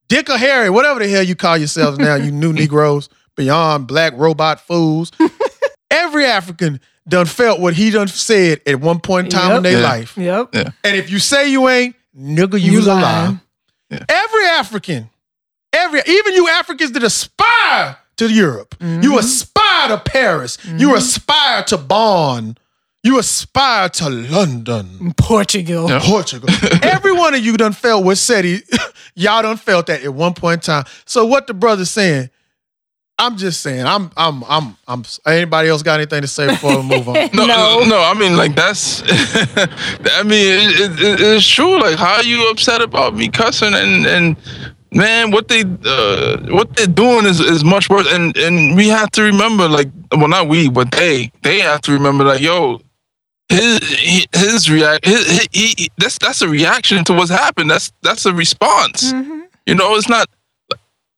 Dick or Harry, whatever the hell you call yourselves now, you new Negroes, beyond black robot fools. Every African done felt what he done said at one point in time in their Yeah. life. Yep. Yeah. And if you say you ain't, nigga, you, You was a lie. lying. Every African, every even you Africans that aspire to Europe, Mm-hmm. you aspire to Paris, you aspire to Bonn, you aspire to London, Portugal. Yeah. Portugal. Every one of you done felt what said he, y'all done felt that at one point in time. So what the brother's saying, I'm just saying, I'm, I'm, I'm, I'm. Anybody else got anything to say before we move on? No, No. no, I mean like that's. I mean, it, it, it- it's true. Like, how are you upset about me cussing and and man, what they uh, what they're doing is is much worse. And and we have to remember, like, well, not we, but they they have to remember, like, yo. His his react his, he, he that's that's a reaction to what's happened. That's that's a response. You know, it's not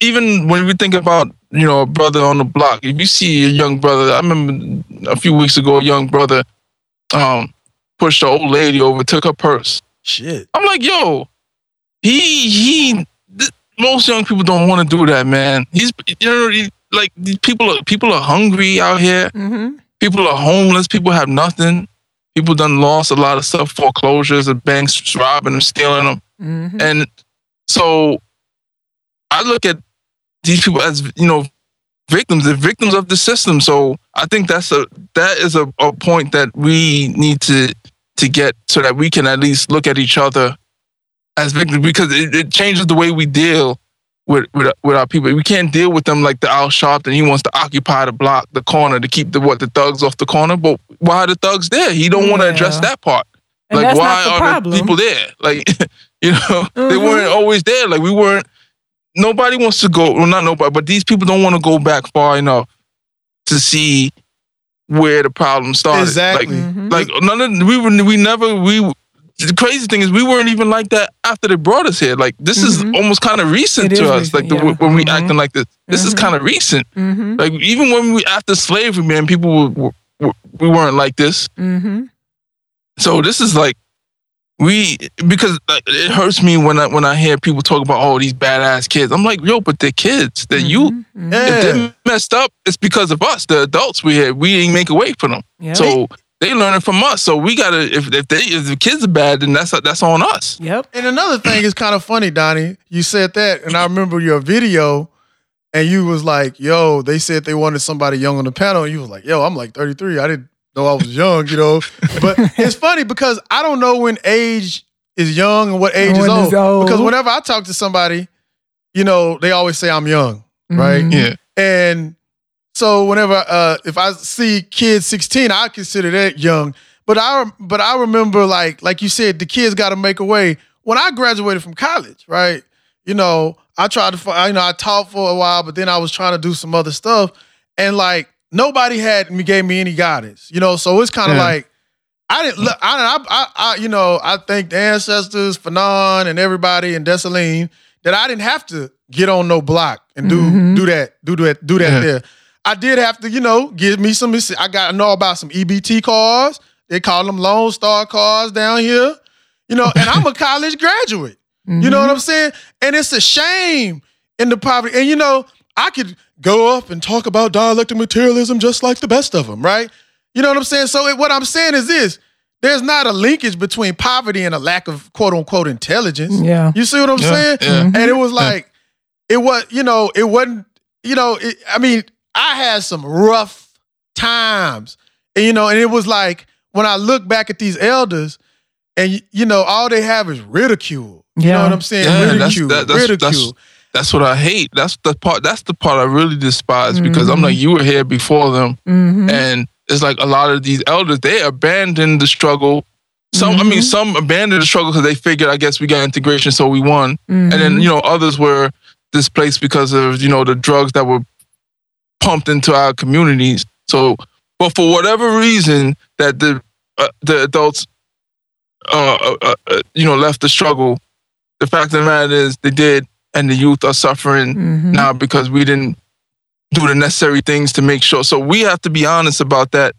even when we think about you know a brother on the block. If you see a young brother, I remember a few weeks ago, a young brother um pushed an old lady over, took her purse. Shit. I'm like, yo, he he. Th- most young people don't want to do that, man. He's you know he, like people are people are hungry out here. Mm-hmm. People are homeless. People have nothing. People done lost a lot of stuff, foreclosures, the banks robbing them, stealing them. Mm-hmm. And so I look at these people as you know victims, they're victims of the system. So I think that's a that is a, a point that we need to to get so that we can at least look at each other as victims because it, it changes the way we deal with, with with our people. We can't deal with them like the Al Sharpton. He wants to occupy the block, the corner, to keep the what the thugs off the corner. But why are the thugs there? He don't want to address that part And like why the are problem. the people there like you know they Mhm. weren't always there like we weren't nobody wants to go well not nobody but these people don't want to go back far enough to see where the problem started Exactly. Like, like none of we were we never we the crazy thing is we weren't even like that after they brought us here like this Mhm. is almost kind of recent It to us recent, like the, yeah. when we Mhm. acting like this this is Mhm. kind of recent Mm-hmm. like even when we after slavery man people were, were, we weren't like this Mm-hmm. so this is like we because it hurts me when I when I hear people talk about oh these badass kids. I'm like yo, but they're kids. They're you. Mm-hmm. Yeah. If they messed up, it's because of us, the adults we had. We didn't make a way for them. Yep. So they learning from us. So we gotta if if they if the kids are bad, then that's that's on us. Yep. And another thing is kind of funny, Donnie. You said that, and I remember your video, and you was like, "Yo, they said they wanted somebody young on the panel." And you was like, "Yo, I'm like 33. I didn't know I was young, you know." But it's funny because I don't know when age is young and what age is old. it's old. Because whenever I talk to somebody, you know, they always say I'm young, right? Mhm. Yeah. And so whenever uh if I see kids 16, I consider that young. But I but I remember like like you said, the kids got to make a way. When I graduated from college, right? You know, I tried to you know I taught for a while, but then I was trying to do some other stuff, and like nobody had me gave me any guidance. You know, so it's kind of Yeah. like. I didn't look. I, I, I, you know, I thank the ancestors, Fanon, and everybody, and Dessalines that I didn't have to get on no block and do Mhm. do that, do that, do that Yeah. there. I did have to, you know, give me some. I got to know about some EBT cars. They call them Lone Star cars down here. You know, and I'm a college graduate. You know what I'm saying? And it's a shame in the poverty. And you know, I could go up and talk about dialectic materialism just like the best of them, right? You know what I'm saying? So it, what I'm saying is this: there's not a linkage between poverty and a lack of quote unquote intelligence. Yeah. You see what I'm Yeah, saying? yeah. Mm-hmm. And it was like, it was, you know, it wasn't, you know, it, I mean, I had some rough times, and you know, and it was like when I look back at these elders, and you know, all they have is ridicule. You know Yeah. what I'm saying? Yeah, that's- ridicule, that- that's- ridicule. that's- That's what I hate. That's the part. That's the part I really despise because I'm like, you were here before them, Mm-hmm. and it's like a lot of these elders they abandoned the struggle. Some, I mean, some abandoned the struggle because they figured, I guess, we got integration, so we won. And then you know, others were displaced because of you know the drugs that were pumped into our communities. So, but for whatever reason, that the uh, the adults, uh, uh, uh, uh, you know, left the struggle. The fact of the matter is, they did, and the youth are suffering Mm-hmm. now because we didn't do the necessary things to make sure. So we have to be honest about that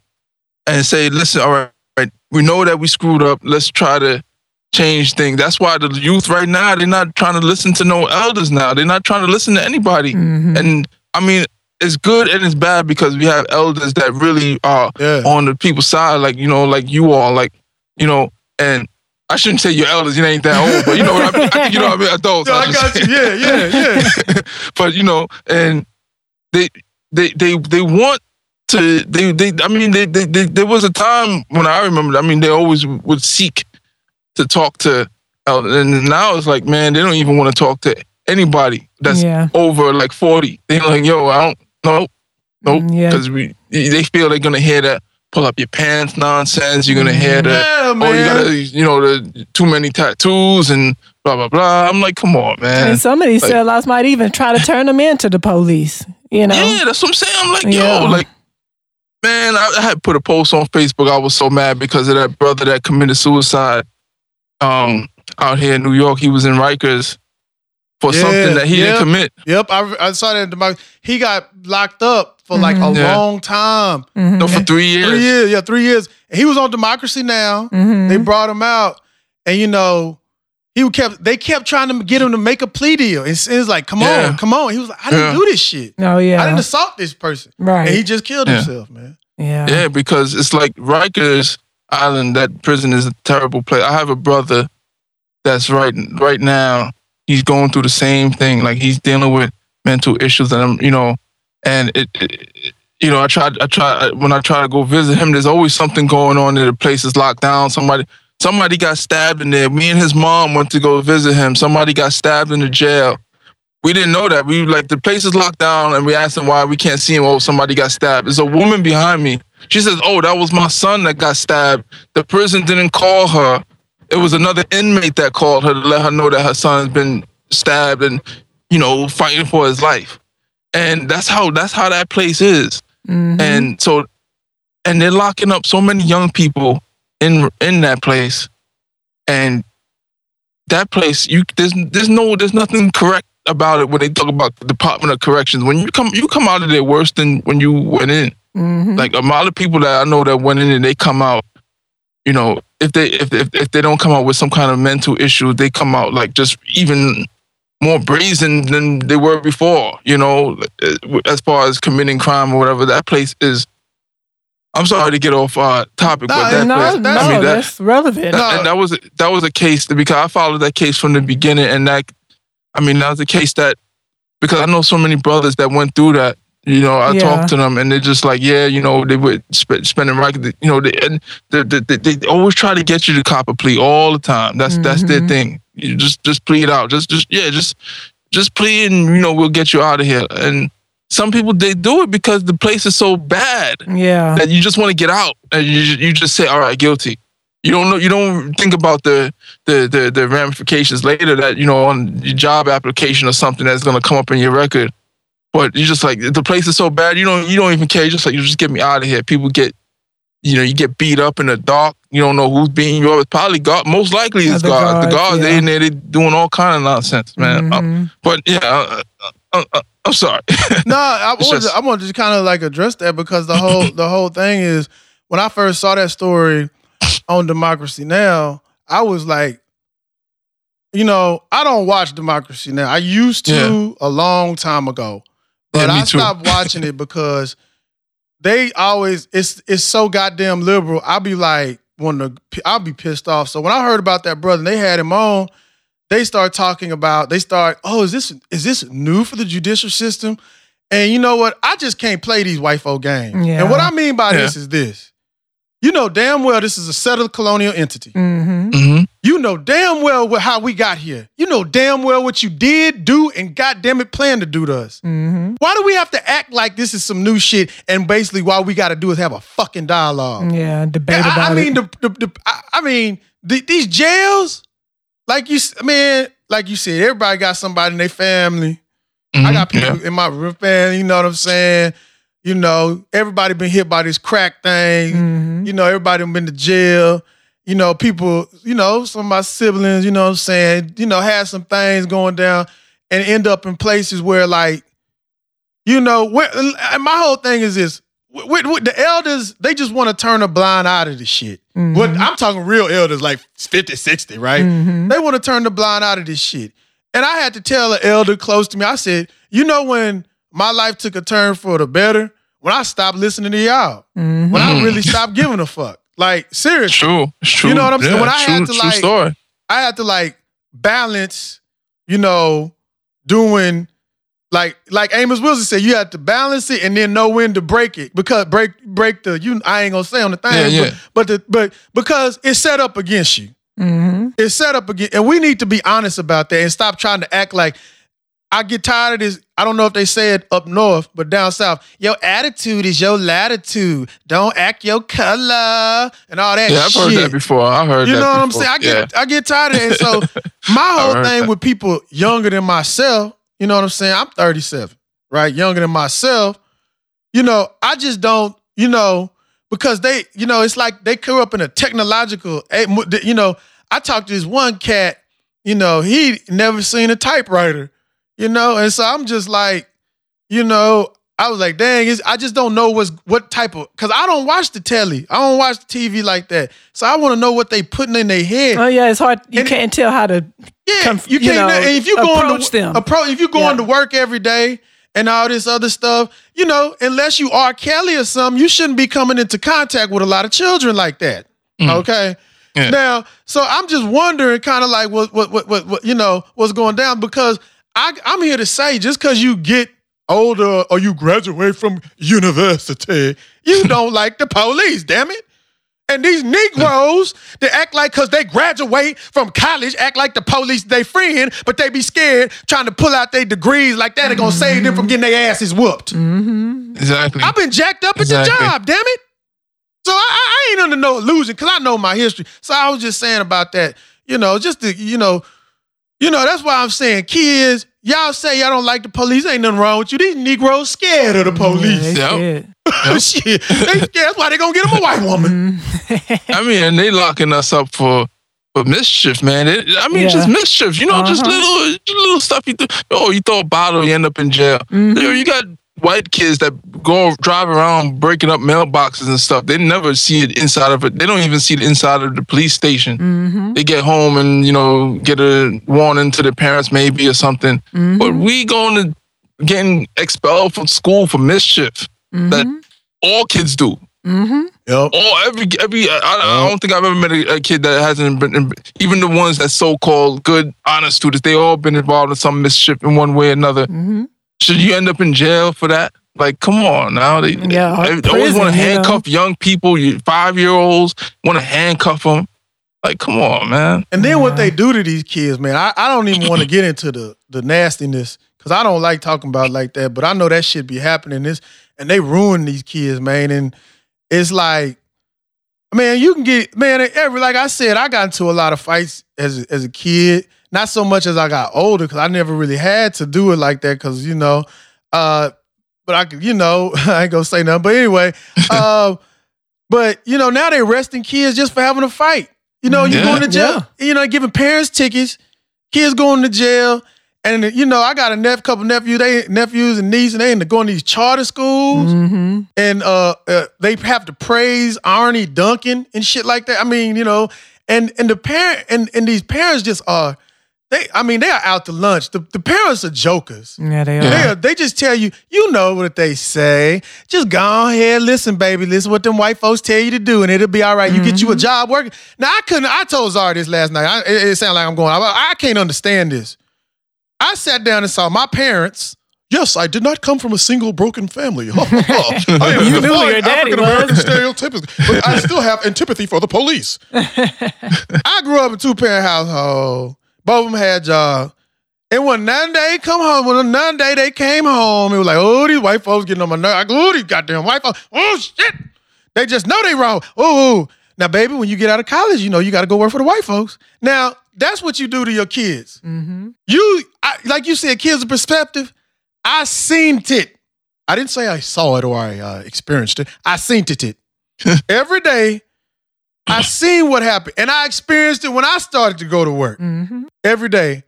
and say, listen, all right, right, we know that we screwed up. Let's try to change things. That's why the youth right now, they're not trying to listen to no elders now. They're not trying to listen to anybody. Mm-hmm. And I mean, it's good and it's bad because we have elders that really are Yeah. on the people's side, like, you know, like you all, like, you know, and I shouldn't say you're elders, you ain't that old, but you know what I mean? I, you know what I mean? Adults. Yeah, I I got say. you. Yeah, yeah, yeah. but you know, and they they they they want to they they I mean they, they, they there was a time when I remember I mean they always would seek to talk to elders and now it's like man they don't even want to talk to anybody that's Yeah. over like 40 they're like yo I don't know nope Mm, yeah. because we they feel they're gonna hear that pull up your pants nonsense you're gonna hear that Yeah, oh you gotta you know the too many tattoos and blah blah blah I'm like come on man And some of these Like- sellouts might even try to turn them into the police. You know? Yeah, that's what I'm saying. I'm like, Yeah. yo, like, man, I, I had put a post on Facebook. I was so mad because of that brother that committed suicide um, out here in New York. He was in Rikers for Yeah, something that he yeah. didn't commit. Yep, I, I saw that. The, he got locked up for like a Yeah. long time. No, for three years. Three years, yeah, three years. And he was on Democracy Now. Mm-hmm. They brought him out, and you know, he kept. They kept trying to get him to make a plea deal. And it's, it's like, come Yeah. on, come on. He was like, I didn't Yeah. do this shit. Oh yeah. I didn't assault this person. Right. And he just killed Yeah. himself, man. yeah. Yeah, because it's like Rikers Island. That prison is a terrible place. I have a brother that's right right now. He's going through the same thing. Like he's dealing with mental issues, and I'm, you know, and it, it, you know, I tried, I try when I try to go visit him. There's always something going on. There, the place is locked down. Somebody, somebody got stabbed in there. Me and his mom went to go visit him. Somebody got stabbed in the jail. We didn't know that. We like the place is locked down, and we asked him why we can't see him. Oh, somebody got stabbed. There's a woman behind me. She says, "Oh, that was my son that got stabbed." The prison didn't call her. It was another inmate that called her to let her know that her son has been stabbed and you know fighting for his life. And that's how that's how that place is. Mhm. And so, and they're locking up so many young people in in that place, and that place you there's there's no there's nothing correct about it when they talk about the Department of Corrections. When you come you come out of there worse than when you went in. Mhm. Like a lot of people that I know that went in and they come out, you know, if they if if, if they don't come out with some kind of mental issue, they come out like just even more brazen than they were before. You know, as far as committing crime or whatever. That place is. I'm sorry to get off uh, topic, Nah, but that no, place. no, I mean that. that's relevant. That, No. and that was that was a case because I followed that case from the beginning, and that I mean that was a case that because I know so many brothers that went through that. You know, I Yeah. talked to them, and they're just like, yeah, you know, they would sp- spending right, you know, they, and they, they, they, they always try to get you to cop a plea all the time. That's that's their Mhm. thing. You just just plead out, just just yeah, just just plead, and you know, we'll get you out of here. And some people they do it because the place is so bad yeah. that you just want to get out. And you you just say all right guilty. You don't know you don't think about the the the, the ramifications later that you know on your job application or something that's going to come up in your record. But you just like the place is so bad you don't you don't even care. You just like you just get me out of here. People get you know you get beat up in the dark you don't know who's beating you up it's probably God most likely it's the God the guards, guards they in there they doing all kind of nonsense man Uh, Mhm. but yeah uh, uh, uh, I'm sorry. no, I It's wanted, just- to, I wanted to just kind of like address that because the whole the whole thing is when I first saw that story on Democracy Now, I was like, you know, I don't watch Democracy Now. I used to a long time ago, but Yeah, I too. stopped watching it because they always it's it's so goddamn liberal. I'll be like, when the I'll be pissed off. So when I heard about that brother, and they had him on. They start talking about. They start. Oh, is this is this new for the judicial system? And you know what? I just can't play these white folk games. Yeah. And what I mean by Yeah. this is this. You know damn well this is a settled colonial entity. Mm-hmm. hmm You know damn well how we got here. You know damn well what you did, do, and goddamn it plan to do to us. Mm-hmm. Why do we have to act like this is some new shit and basically all we got to do is have a fucking dialogue? Yeah, debate I, about I mean, it. the, the, the I, I mean, the, these jails, like you, s- man, like you said, everybody got somebody in their family. I got people Mm-hmm. Yeah. in my real family. You know what I'm saying? You know, everybody been hit by this crack thing. Mhm. You know, everybody been to jail. You know, people. You know, some of my siblings. You know what I'm saying? You know, had some things going down and end up in places where, like, you know, where, and my whole thing is this: with, with the elders, they just want to turn a blind eye to the shit. What I'm talking real elders, like 50, 60, right? Mhm. They want to turn the blind eye to this shit. And I had to tell an elder close to me, I said, you know when my life took a turn for the better? When I stopped listening to y'all. Mhm. When I really stopped giving a fuck. Like, seriously. True. It's true. You know what I'm saying? When I true, had to, like- story. I had to like balance, you know, doing like like Amos Wilson said, you had to balance it and then know when to break it because break break the you. I ain't gonna say on the thing, Yeah, yeah. but but the, but because it's set up against you. Mhm. It's set up again, and we need to be honest about that and stop trying to act like. I get tired of this. I don't know if they say it up north, but down south, your attitude is your latitude. Don't act your color and all that shit. Yeah, I've shit. heard that before. I heard You know what I'm saying? I get yeah. I get tired of it. And so my whole thing that. with people younger than myself, you know what I'm saying? I'm 37, right? Younger than myself. You know, I just don't, you know, because they, you know, it's like they grew up in a technological, you know, I talked to this one cat, you know, he never seen a typewriter, you know, and so I'm just like, you know, I was like, dang, it's, I just don't know what's what type of because I don't watch the telly. I don't watch the TV like that. So I want to know what they putting in their head. Oh yeah, it's hard. You And- can't tell how to. yeah, conf- you you can't. know, and if you going approach to them. appro- if you going Yeah. to work every day and all this other stuff, you know, unless you are Kelly or something, you shouldn't be coming into contact with a lot of children like that. Mm. Okay. Yeah. Now, so I'm just wondering, kind of like what, what, what, what, what, you know, what's going down because I, I'm here to say, just because you get older or you graduate from university, you don't like the police. Damn it. And these Negroes, they act like because they graduate from college, act like the police they friend, but they be scared trying to pull out their degrees like that. They're gonna save them from getting their asses whooped. Mm-hmm. Exactly. I've been jacked up at Exactly. the job, damn it. So I, I I ain't under no illusion because I know my history. So I was just saying about that, you know, just to, you know, you know, that's why I'm saying, kids, y'all say y'all don't like the police. Ain't nothing wrong with you. These Negroes scared of the Yeah, police. they Yep. scared. Shit, they scared. That's why they gonna get them a white woman. I mean, and they locking us up for for mischief, man. It, I mean, Yeah. just mischief. You know, just Uh-huh. little just little stuff you do. Oh, you throw a bottle, you end up in jail. Mhm. You, know, you got white kids that go drive around breaking up mailboxes and stuff. They never see it inside of it. They don't even see the inside of the police station. Mhm. They get home and you know get a warning to their parents maybe or something. Mhm. But we going to getting expelled from school for mischief that all kids do. Mhm. Yep. Oh, every every I, I- I don't think I've ever met a, a kid that hasn't been. Even the ones that so called good, honest students, they all been involved in some mischief in one way or another. Mhm. Should you end up in jail for that? Like, come on now. They, Yeah, they, always want to you know. handcuff young people. Five year olds want to handcuff them. Like, come on, man. And then what they do to these kids, man, I, I don't even want to get into the the nastiness because I don't like talking about it like that. But I know that shit be happening. This and they ruin these kids, man. And it's like, man, you can get man. Every like I said, I got into a lot of fights as as a kid. Not so much as I got older because I never really had to do it like that because you know, uh, but I could, you know, I ain't gonna say nothing. But anyway, uh, but you know, now they arresting kids just for having a fight. You know, you Yeah. going to jail, you know, giving parents tickets, kids going to jail, And you know, I got a nep- couple nephews, they nephews and nieces, and they into going to these charter schools, Mm-hmm. and uh, uh, they have to praise Arne Duncan and shit like that. I mean, you know, and and the parent and and these parents just are, they. I mean, they are out to lunch. The the parents are jokers. Yeah, they are. They, are, they just tell you, you know what they say. Just go ahead, listen, baby. Listen what them white folks tell you to do, and it'll be all right. You get you a mm-hmm. job working. Now I couldn't. I told Zara this last night. I, it, it sounded like I'm going. I, I can't understand this. I sat down and saw my parents. Yes, I did not come from a single broken family. Oh, oh. I am You knew your daddy African American was. stereotypical, but I still have antipathy for the police. I grew up in a two parent household. Both of them had jobs. And when none day come home, when none day they came home, it was like, oh, these white folks getting on my nerves. I go, oh, these goddamn white folks. Oh shit. They just know they wrong. Oh, now, baby, when you get out of college, you know you got to go work for the white folks. Now, that's what you do to your kids. You, I, like you said, kids' perspective. I seen it. I didn't say I saw it or I uh, experienced it. I seen it. it. Every day, I seen what happened, and I experienced it when I started to go to work Mm-hmm. every day.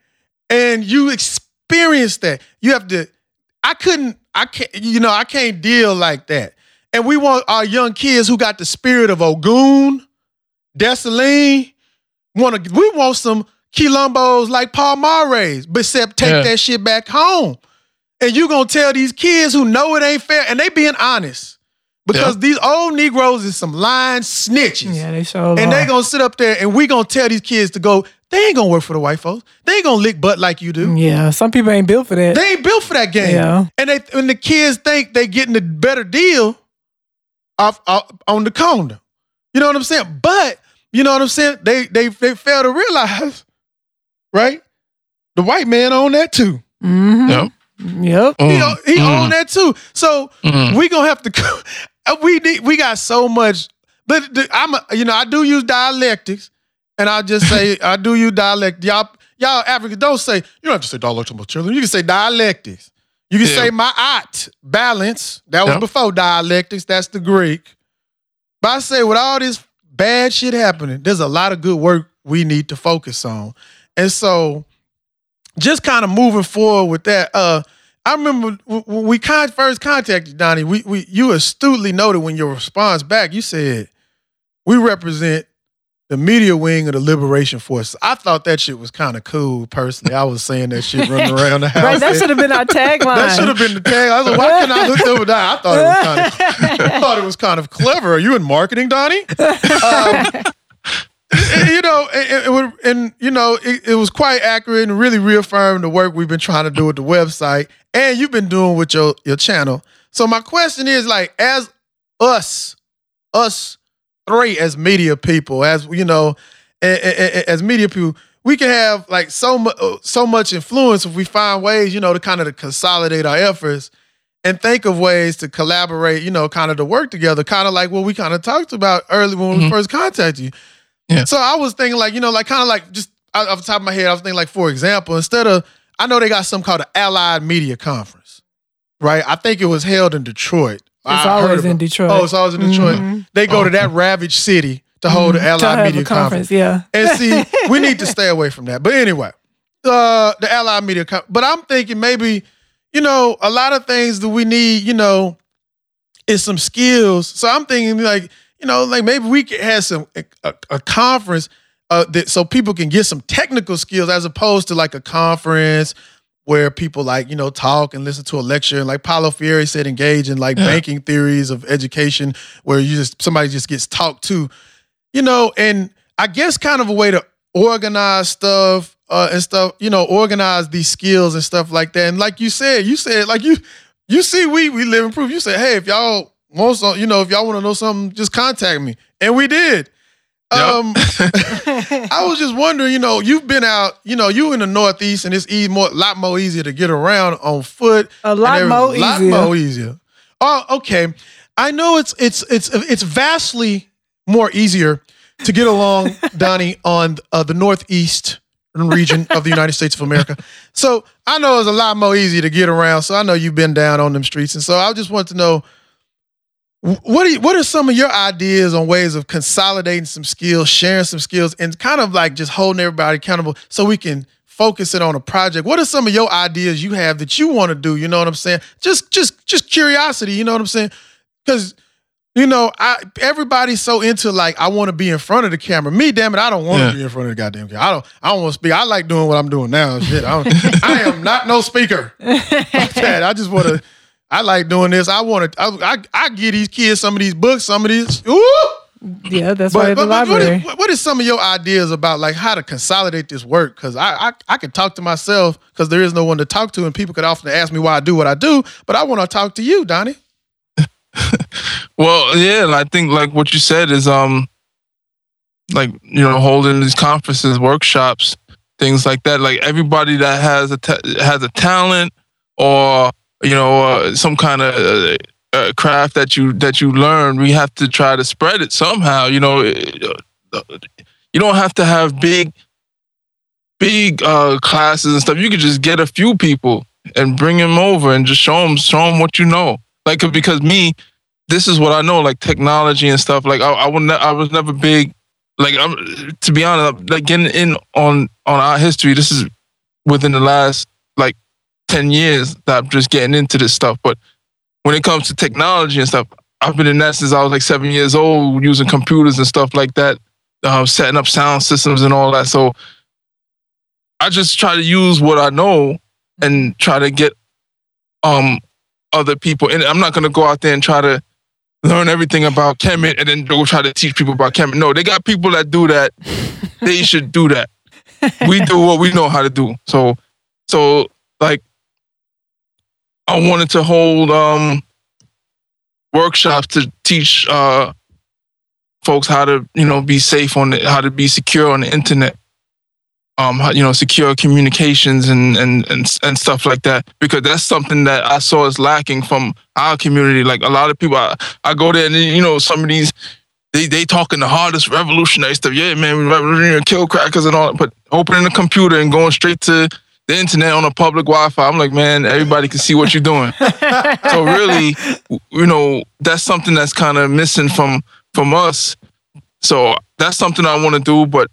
And you experience that. You have to. I couldn't. I can't. You know, I can't deal like that. And we want our young kids who got the spirit of Ogun, Dessalines. Want to? We want some quilombos like Palmares, but except take Yeah. that shit back home. And you gonna tell these kids who know it ain't fair, and they being honest, because Yeah. these old Negroes is some lying snitches. Yeah, they sure And they are. gonna sit up there and we gonna tell these kids to go, they ain't gonna work for the white folks. They ain't gonna lick butt like you do. Yeah, some people ain't built for that. They ain't built for that game. Yeah. And they when the kids think they getting a better deal off, off on the corner. You know what I'm saying? But you know what I'm saying? They they they fail to realize, right? The white man own that too. mm-hmm. Yep. Yep. He, Mm, own- he mm, own that too. So mm. we gonna have to. go- We need. We got so much. But the, I'm. A, you know, I do use dialectics, and I just say I do use dialect. Y'all, y'all Africans don't say. You don't have to say dialectical children. You can say dialectics. You can Yeah. say Ma'at balance. That was before dialectics. That's the Greek. But I say with all this bad shit happening, there's a lot of good work we need to focus on, and so just kind of moving forward with that. Uh, I remember when we con- first contacted Donnie. We, we you astutely noted when your response back, you said we represent the media wing of the Liberation Force. I thought that shit was kind of cool. Personally, I was saying that shit running around the house. Right, that should have been our tagline. That should have been the tag. I was like, why can't I look over that? I thought it was kind of, I thought it was kind of clever. Are you in marketing, Donnie? Um, you know, and, you know, it, it was quite accurate and really reaffirmed the work we've been trying to do with the website and you've been doing with your your channel. So my question is, like, as us, us three as media people, as you know, as media people, we can have like so much so much influence if we find ways, you know, to kind of to consolidate our efforts and think of ways to collaborate, you know, kind of to work together, kind of like what we kind of talked about early when we Mhm. first contacted you. Yeah. So I was thinking like, you know, like kind of like just off the top of my head, I was thinking like, for example, instead of I know they got something called the Allied Media Conference, right? I think it was held in Detroit. It's I always in Detroit. Oh, it's always in Detroit. Mhm. They go to that ravaged city to hold the to Allied Media a conference. Yeah. and see, we need to stay away from that. But anyway, uh, the Allied Media. Co- but I'm thinking maybe, you know, a lot of things that we need, you know, is some skills. So I'm thinking like, you know, like maybe we could have some a, a, a conference uh, that so people can get some technical skills as opposed to like a conference where people like you know talk and listen to a lecture and like Paulo Freire said engage in like Yeah. banking theories of education where you just somebody just gets talked to you know, and I guess kind of a way to organize stuff uh, and stuff, you know, organize these skills and stuff like that. And like you said, you said like you you see we we live in proof. You said, hey, if y'all want some, you know, if y'all want to know something, just contact me, and we did. Yep. Um, I was just wondering, you know, you've been out, you know, you in the Northeast, and it's e- more, lot more easier to get around on foot. A lot and more lot easier. more easier. Oh, okay. I know it's it's it's it's vastly more easier to get along, Donnie, on uh, the Northeast region of the United States of America. So I know it's a lot more easy to get around. So I know you've been down on them streets, and so I just want to know wh- what are you, what are some of your ideas on ways of consolidating some skills, sharing some skills, and kind of like just holding everybody accountable so we can focus it on a project, what are some of your ideas you have that you want to do? You know what I'm saying? Just just just curiosity, you know what I'm saying? Because you know, I everybody's so into like I want to be in front of the camera. Me, damn it, I don't want to Yeah. be in front of the goddamn camera. I don't. I don't want to speak. I like doing what I'm doing now. Shit, I, don't, I am not no speaker. I just want to. I like doing this. I want to. I, I I give these kids some of these books, some of these. Ooh. Yeah, that's why But, the but, but library. is, what is some of your ideas about like how to consolidate this work? Because I, I I can talk to myself because there is no one to talk to, and people could often ask me why I do what I do. But I want to talk to you, Donnie. Well, yeah, and I think like what you said is um like you know holding these conferences, workshops, things like that. Like everybody that has a ta- has a talent or you know uh, some kind of uh, uh, craft that you that you learn, we have to try to spread it somehow. You know, uh, you don't have to have big big uh, classes and stuff. You could just get a few people and bring them over and just show them show them what you know. Like because me, this is what I know, like technology and stuff. Like I, I would, ne- I was never big. Like I'm, to be honest, like getting in on on our history. This is within the last like ten years that I'm just getting into this stuff. But when it comes to technology and stuff, I've been in that since I was like seven years old, using computers and stuff like that, uh, setting up sound systems and all that. So I just try to use what I know and try to get um other people. And I'm not gonna go out there and try to learn everything about Kemet and then go try to teach people about Kemet. No, they got people that do that. they should do that. We do what we know how to do. So, so like, I wanted to hold um workshops to teach uh folks how to you know be safe on the, how to be secure on the internet um, how- you know, secure communications and, and and and stuff like that. Because that's something that I saw is lacking from our community. Like a lot of people, I, I go there and you know, some of these they they talking the hardest revolutionary stuff. Yeah, man, we revolutionary kill crackers and all. But opening the computer and going straight to the internet on a public Wi-Fi, I'm like, man, everybody can see what you're doing. so really, you know, that's something that's kind of missing from from us. So that's something I want to do, but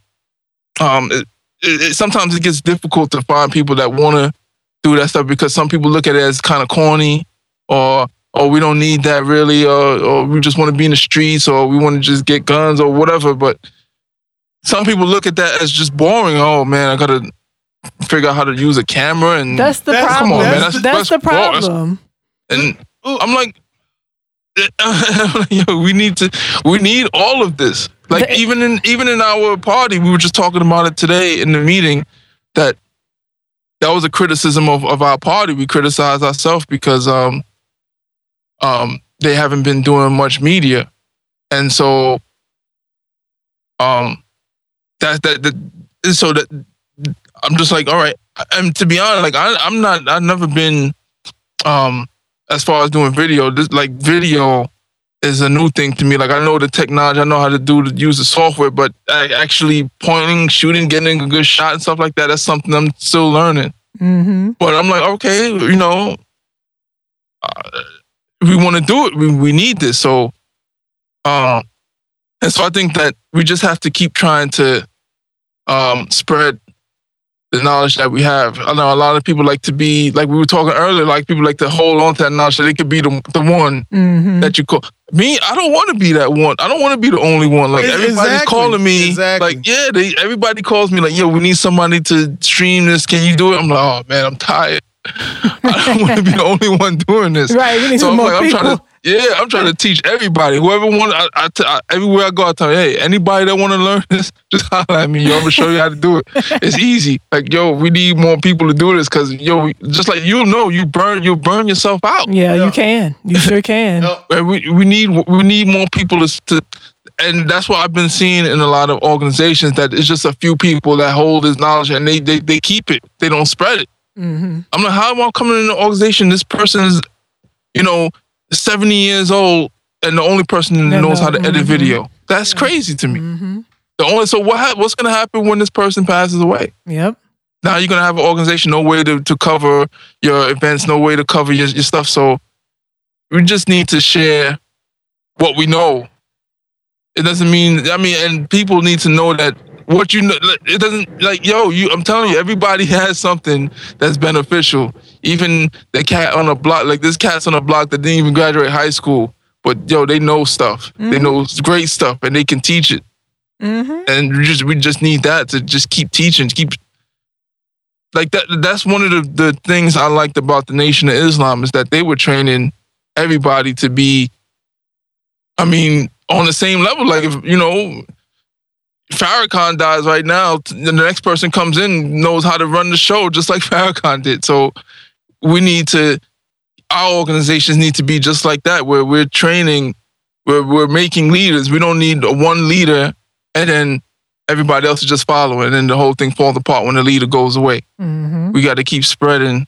um, it, it, it, sometimes it gets difficult to find people that want to do that stuff because some people look at it as kind of corny or or we don't need that really or, or we just want to be in the streets or we want to just get guns or whatever but some people look at that as just boring oh man i gotta figure out how to use a camera and That's the That's- problem. come on, man, that's, that's- the that's raw. That's- problem. and i'm like yo, we need to we need all of this like The- even in even in our party we were just talking about it today in the meeting that that was a criticism of, of our party we criticized ourselves because um um they haven't been doing much media and so um that that, that so that i'm just like all right. And to be honest like I, i'm not i've never been um as far as doing video. This like video is a new thing to me. Like i know the technology i know how to do to use the software but I actually pointing shooting getting a good shot and stuff like that that's something i'm still learning. Hmm but i'm like okay you know uh, we want to do it. We, we need this. So um and so i think that we just have to keep trying to um spread the knowledge that we have. I know a lot of people like to be like we were talking earlier. Like people like to hold on to that knowledge so they could be the the one hmm that you call. Me, I don't want to be that one. I don't want to be the only one. Like Ex- everybody's exactly. calling me. Exactly. Like yeah, they everybody calls me like yo, we need somebody to stream this. Can you do it? I'm like oh man, I'm tired. I don't want to be the only one doing this. Right. We need So some I'm more like, I'm people. trying to, yeah, I'm trying to teach everybody. Whoever want, I, I, t- I, everywhere I go, I tell them, hey, anybody that want to learn this, just holler at me. Yo, I'm gonna show you how to do it. It's easy. Like, yo, we need more people to do this because, yo, just like you know, you burn, you burn yourself out. yeah, Yeah. you can. You sure can. Yep. And we we need we need more people to, to and that's what I've been seeing in a lot of organizations that it's just a few people that hold this knowledge and they they, they keep it. They don't spread it. hmm I'm like, how am I coming in an organization? This person is, you know, 70 years old and the only person that knows know- how to edit video. That's crazy to me. hmm The only so what hap- what's gonna happen when this person passes away? Yep. Now you're gonna have an organization, no way to, to cover your events, no way to cover your, your stuff. So we just need to share what we know. It doesn't mean I mean, and people need to know that what you know, it doesn't like yo. You, I'm telling you, everybody has something that's beneficial. Even the cat on a block, like this cat's on a block that didn't even graduate high school, but yo, they know stuff. They mm-hmm. know great stuff, and they can teach it. Mm-hmm. And we just we just need that to just keep teaching, keep like that. That's one of the the things I liked about the Nation of Islam is that they were training everybody to be. I mean, on the same level. Like if you know, Farrakhan dies right now, the next person comes in knows how to run the show just like Farrakhan did. So we need to, our organizations need to be just like that, where we're training, where we're making leaders. We don't need one leader and then everybody else is just following, and then the whole thing falls apart when the leader goes away. We got to keep spreading,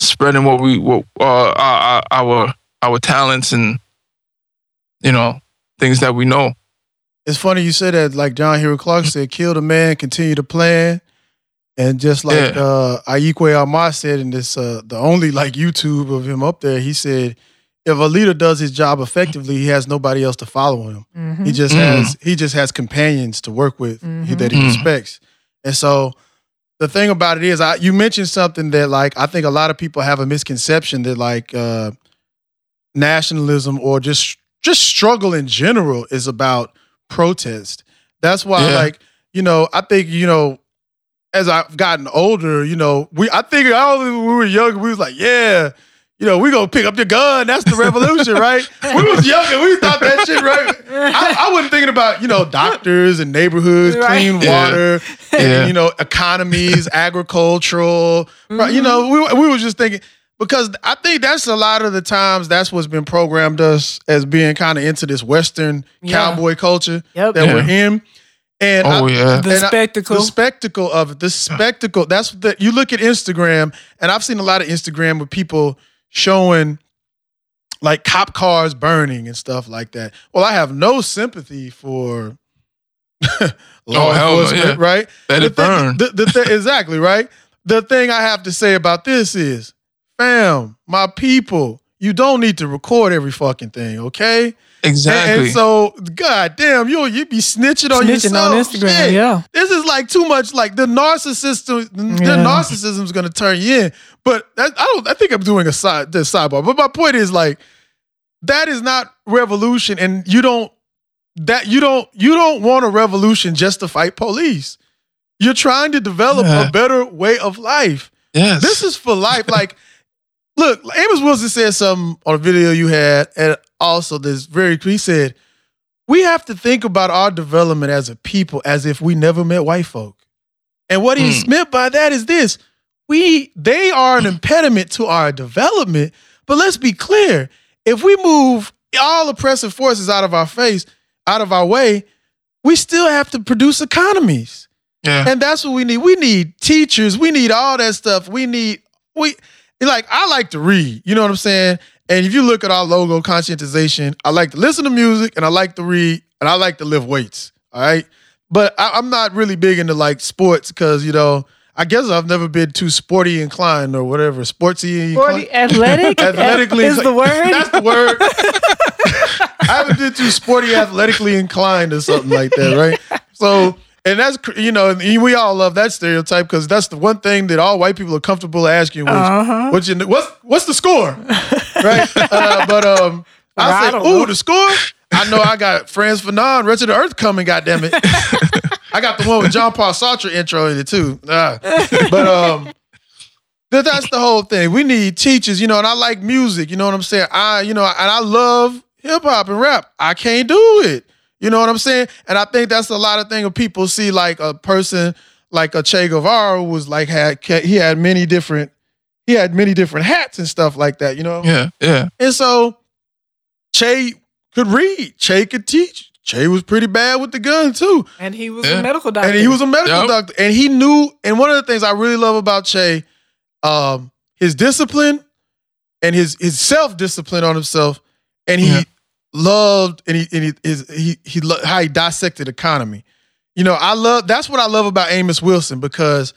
spreading what we, what uh, our our our talents and you know things that we know. It's funny you said that. Like John Henrik Clarke said, "Kill the man, continue to plan." And just like Yeah. uh, Ayi Kwei Armah said in this, uh, the only like YouTube of him up there, he said, "If a leader does his job effectively, he has nobody else to follow him. He just Mm. has he just has companions to work with he- that he Mm. respects." And so, the thing about it is, I you mentioned something that like I think a lot of people have a misconception that like uh, nationalism or just just struggle in general is about protest. That's why, Yeah. like, you know, I think, you know, as I've gotten older, you know, we I think I when we were younger, we was like, yeah, you know, we gonna pick up the gun. That's the revolution, right? We was younger, we thought that shit, right? I, I wasn't thinking about, you know, doctors and neighborhoods, Right. clean Yeah. water, and, Yeah. you know, economies, agricultural. Right? You mm-hmm. know, we we was just thinking because I think that's a lot of the times that's what's been programmed us as being kind of into this Western Yeah. cowboy culture Yep. that Yeah. we're in. And Oh I- yeah, The and I- spectacle. the spectacle of it, the spectacle. That's the you look at Instagram, and I've seen a lot of Instagram with people showing like cop cars burning and stuff like that. Well, I have no sympathy for law Oh, hell no, enforcement, yeah. right? Let The it thing- burn. the- the thi- exactly right. The thing I have to say about this is, fam, my people, you don't need to record every fucking thing, okay? And- exactly. And, so, god damn, you you be snitching on Snitching yourself. on Instagram, Shit. yeah. This is like too much. Like the narcissism, the Yeah. narcissism is gonna turn you in. But that, I don't. I think I'm doing a side the sidebar. But my point is like that is not revolution, and you don't that you don't you don't want a revolution just to fight police. You're trying to develop Yeah. a better way of life. yes, This is for life. Like, look, Amos Wilson said something on a video you had, and also this very he said, we have to think about our development as a people as if we never met white folk. And what he Hmm. meant by that is this: we they are an impediment to our development. But let's be clear: if we move all oppressive forces out of our face, out of our way, we still have to produce economies. yeah, And that's what we need. We need teachers. We need all that stuff. We need we like I like to read. You know what I'm saying? And if you look at our logo conscientization, I like to listen to music and I like to read and I like to lift weights. All right. But I, I'm not really big into like sports because, you know, I guess I've never been too sporty inclined or whatever. Sportsy Sporty, inclined. athletic, Athletically is the word. That's the word. I haven't been too sporty, athletically inclined or something like that, right? So, and that's you know, we all love that stereotype because that's the one thing that all white people are comfortable asking. Which, Uh-huh. what's, what's what's the score, right? Uh, but um, I I say, don't ooh, know. the score. I know I got Frantz Fanon, Rest of the Earth coming. Goddamn it! I got the one with John Paul Sartre intro in it too. Ah. But um, that, that's the whole thing. We need teachers, you know, and I like music, you know what I'm saying? I, you know, and I love hip hop and rap. I can't do it. You know what I'm saying? And I think that's a lot of thing of people see like a person like a Che Guevara was like had he had many different he had many different hats and stuff like that, you know? yeah, yeah. And so Che could read, Che could teach. Che was pretty bad with the gun too. and he was Yeah. a medical doctor. And he was a medical Yep. doctor. And he knew, and one of the things I really love about Che, um, his discipline and his his self-discipline on himself. And he Yeah. Loved and he and he his, he he lo- how he dissected economy. You know, I love that's what I love about Amos Wilson because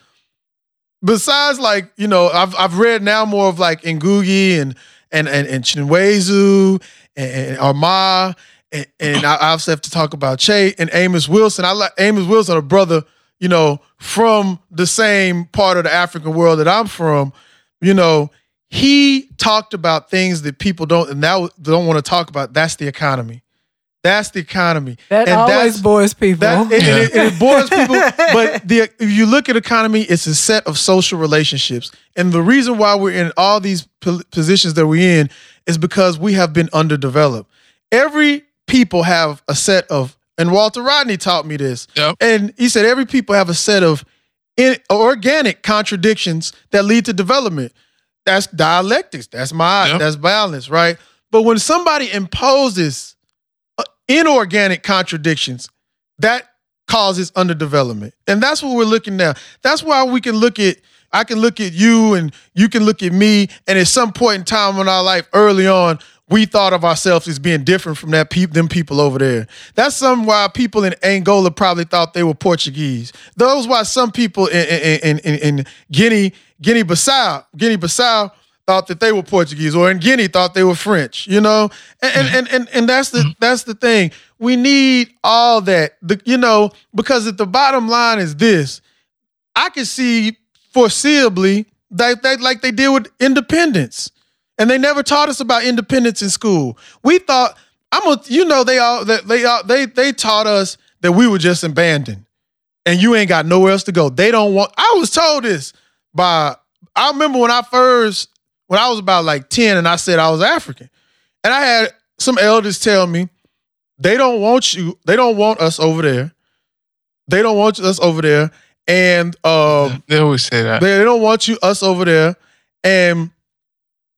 besides like, you know, I've I've read now more of like Ngugi and and and, and Chinweizu and, and Armah and, and I I also have to talk about Che and Amos Wilson. I like Amos Wilson, a brother, you know, from the same part of the African world that I'm from. You know, he talked about things that people don't and now don't want to talk about. That's the economy. That's the economy. That and always bores people. that and, and it, and it bores people. But the if you look at economy, it's a set of social relationships, and the reason why we're in all these positions that we're in is because we have been underdeveloped. Every people have a set of, and Walter Rodney taught me this, Yep. and he said every people have a set of in, organic contradictions that lead to development. That's dialectics. That's my. Yep. That's balance, right? But when somebody imposes uh, inorganic contradictions, that causes underdevelopment. And that's what we're looking now. That's why we can look at I can look at you and you can look at me and at some point in time in our life early on we thought of ourselves as being different from that peop them people over there. That's some why people in Angola probably thought they were Portuguese. Those why some people in in, in, in Guinea Guinea Bissau Guinea Bissau thought that they were Portuguese, or in Guinea thought they were French, you know? And and and, and, and that's the mm-hmm. that's the thing. We need all that. The, you know, because at the bottom line is this. I can see foreseeably that they like they did with independence. And they never taught us about independence in school. We thought I'm a you know they all that they all they they taught us that we were just abandoned and you ain't got nowhere else to go. They don't want I was told this by I remember when I first when I was about like 10 and I said I was African. And I had some elders tell me they don't want you, they don't want us over there. They don't want us over there. And um They always say that. they, they don't want you us over there. And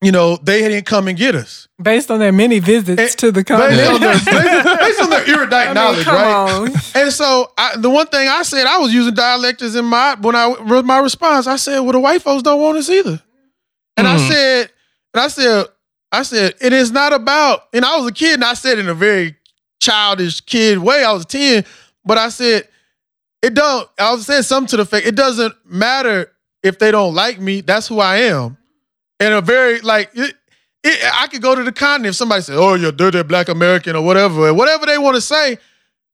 you know, they didn't come and get us. Based on their many visits Eh, to the Based on their, based, based on their erudite I mean, knowledge, come right? on. And so I, the one thing I said, I was using dialectics in my when I wrote my response. I said, "Well, the white folks don't want us either." And I Mhm. said, and I said, I said, it is not about. And I was a kid, and I said in a very childish kid way. I was ten, but I said, it don't. I was saying something to the fact it doesn't matter if they don't like me. That's who I am. And a very like. It, it, I could go to the continent if somebody said, "Oh, you're dirty black American" or whatever, whatever they want to say.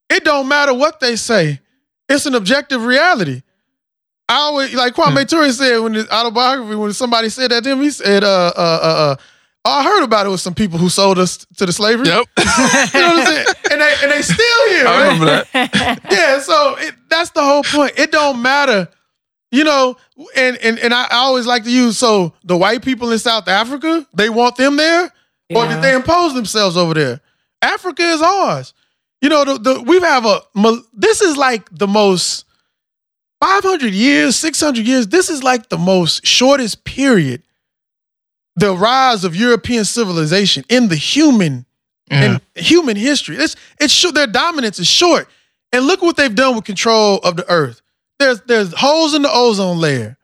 It don't matter what they say. It's an objective reality. I always like Kwame Ture said when his autobiography when somebody said that to him, he said, "Uh, uh, uh, uh oh, I heard about it with some people who sold us to the slavery." Yep. you know what I'm saying? And they and they still here. I right? remember that. yeah, so it, that's the whole point. It don't matter, you know. And and and I, always like to use so the white people in South Africa they want them there, or did they impose themselves over there? Africa is ours. You know, the, the we have a this is like the most 500 years, 600 years. This is like the most shortest period. The rise of European civilization in the human Yeah. in human history. It's it's. Their dominance is short, and look what they've done with control of the earth. There's there's holes in the ozone layer.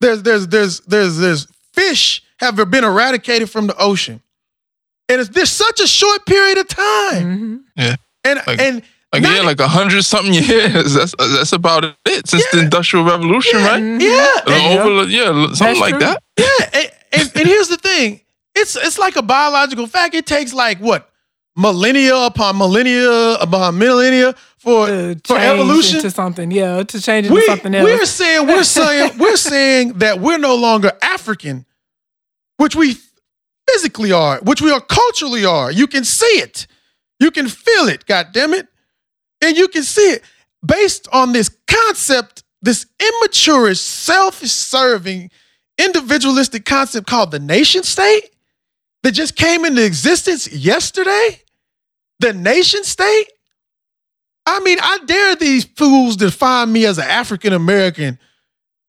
There's there's there's there's there's fish have been eradicated from the ocean, and it's there's such a short period of time. Mhm. And Like- and Like yeah, like a hundred something years. That's that's about it since the Industrial Revolution, yeah, right? yeah, Uh, and- over, yeah, something That's like true. that. yeah. And, and, and here's the thing: it's it's like a biological fact. It takes like what millennia upon millennia upon millennia for To for evolution. to something, yeah, to change into we, something else. We're saying we're saying we're saying that we're no longer African, which we physically are, which we are culturally are. You can see it, you can feel it. God damn it, and you can see it based on this concept, this immature, self-serving, individualistic concept called the nation state that just came into existence yesterday. The nation state. I mean, I dare these fools define me as an African American.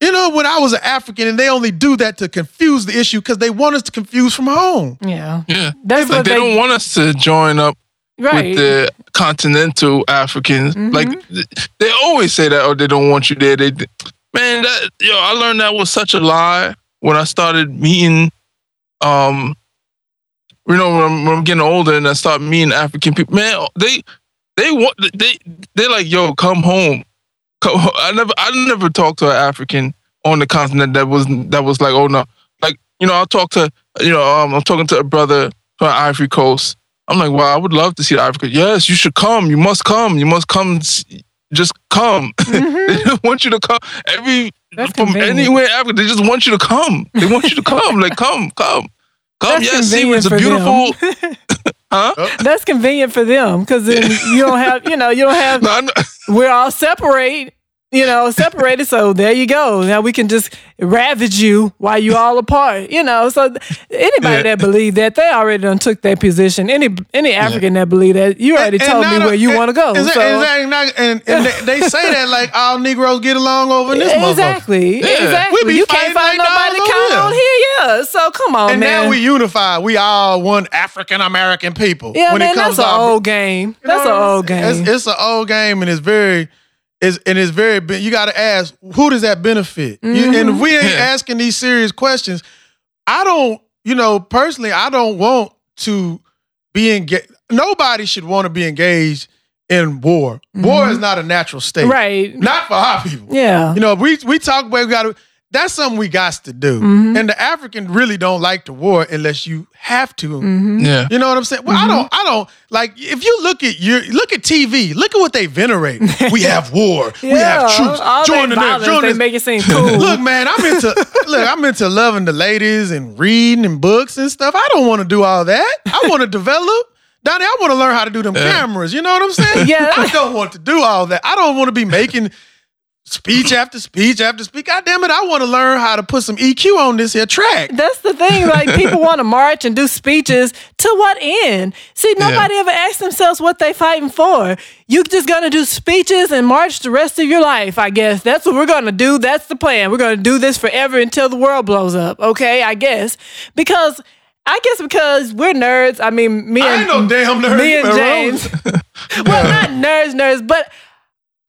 You know, when I was an African, and they only do that to confuse the issue because they want us to confuse from home. yeah, Yeah, that's like what they, don't want us to join up right. with the continental Africans. Mhm. Like they always say that, or they don't want you there. They, man, that yo, I learned that was such a lie when I started meeting, um, you know, when I'm, when I'm getting older and I start meeting African people. Man, they they want they they like yo, come home. Come, ho- I never I never talked to an African on the continent that was that was like, oh no, like you know, I'll talk to you know, um, I'm talking to a brother from Ivory Coast I'm like, wow, I would love to see Africa. Yes, you should come. You must come. You must come. Just come. they want you to come. Every Mm-hmm. That's from convenient. anywhere Africa, they just want you to come. They want you to come. like, come, come, come. That's yes, see, it's a beautiful. huh? Oh. That's convenient for them because then you don't have, you know, you don't have. No, We're all separate, you know, separated. So there you go. Now we can just ravage you while you all apart, you know. So anybody Yeah. that believe that they already done took their position. Any any African that believe that you already And told me not- where you want to go. Exactly, so. exactly, and, and they, they say that like all Negroes get along over this. Exactly. Exactly. We be you can't find like nobody to count on here. here. Yeah. So come on, And man. now we unify. We all one African American people. yeah, when man, it comes that's an old game. That's an old game. It's, it's an old game, and it's very, it's and it's very. You got to ask who does that benefit? You- and Mm-hmm. if we ain't Yeah. asking these serious questions, I don't. You know, personally, I don't want to be engaged. Nobody should want to be engaged in war. War is not a natural state, Mm-hmm. right. Not for our people. Yeah. You know, we we talk about we got to. That's something we got to do. Mm-hmm. And the African really don't like the war unless you have to. Mm-hmm. yeah. You know what I'm saying? Well, I don't. I don't like. If you look at your look at TV, look at what they venerate. We have war. we have troops. all Join that the join they make it seem cool. Look, man, I'm into look. I'm into loving the ladies and reading and books and stuff. I don't want to do all that. I want to develop. Donnie, I want to learn how to do them cameras. You know what I'm saying? Yeah. I don't want to do all that. I don't want to be making speech after speech after speech. God damn it, I want to learn how to put some EQ on this here track. That's the thing. Like people want to march and do speeches. To what end? See, nobody ever asks themselves what they're fighting for. You just gonna do speeches and march the rest of your life. I guess that's what we're gonna do. That's the plan. We're gonna do this forever until the world blows up. Okay, I guess because. I guess because we're nerds. I mean, me I and ain't no damn nerd. me and. James. well, not nerds, nerds, but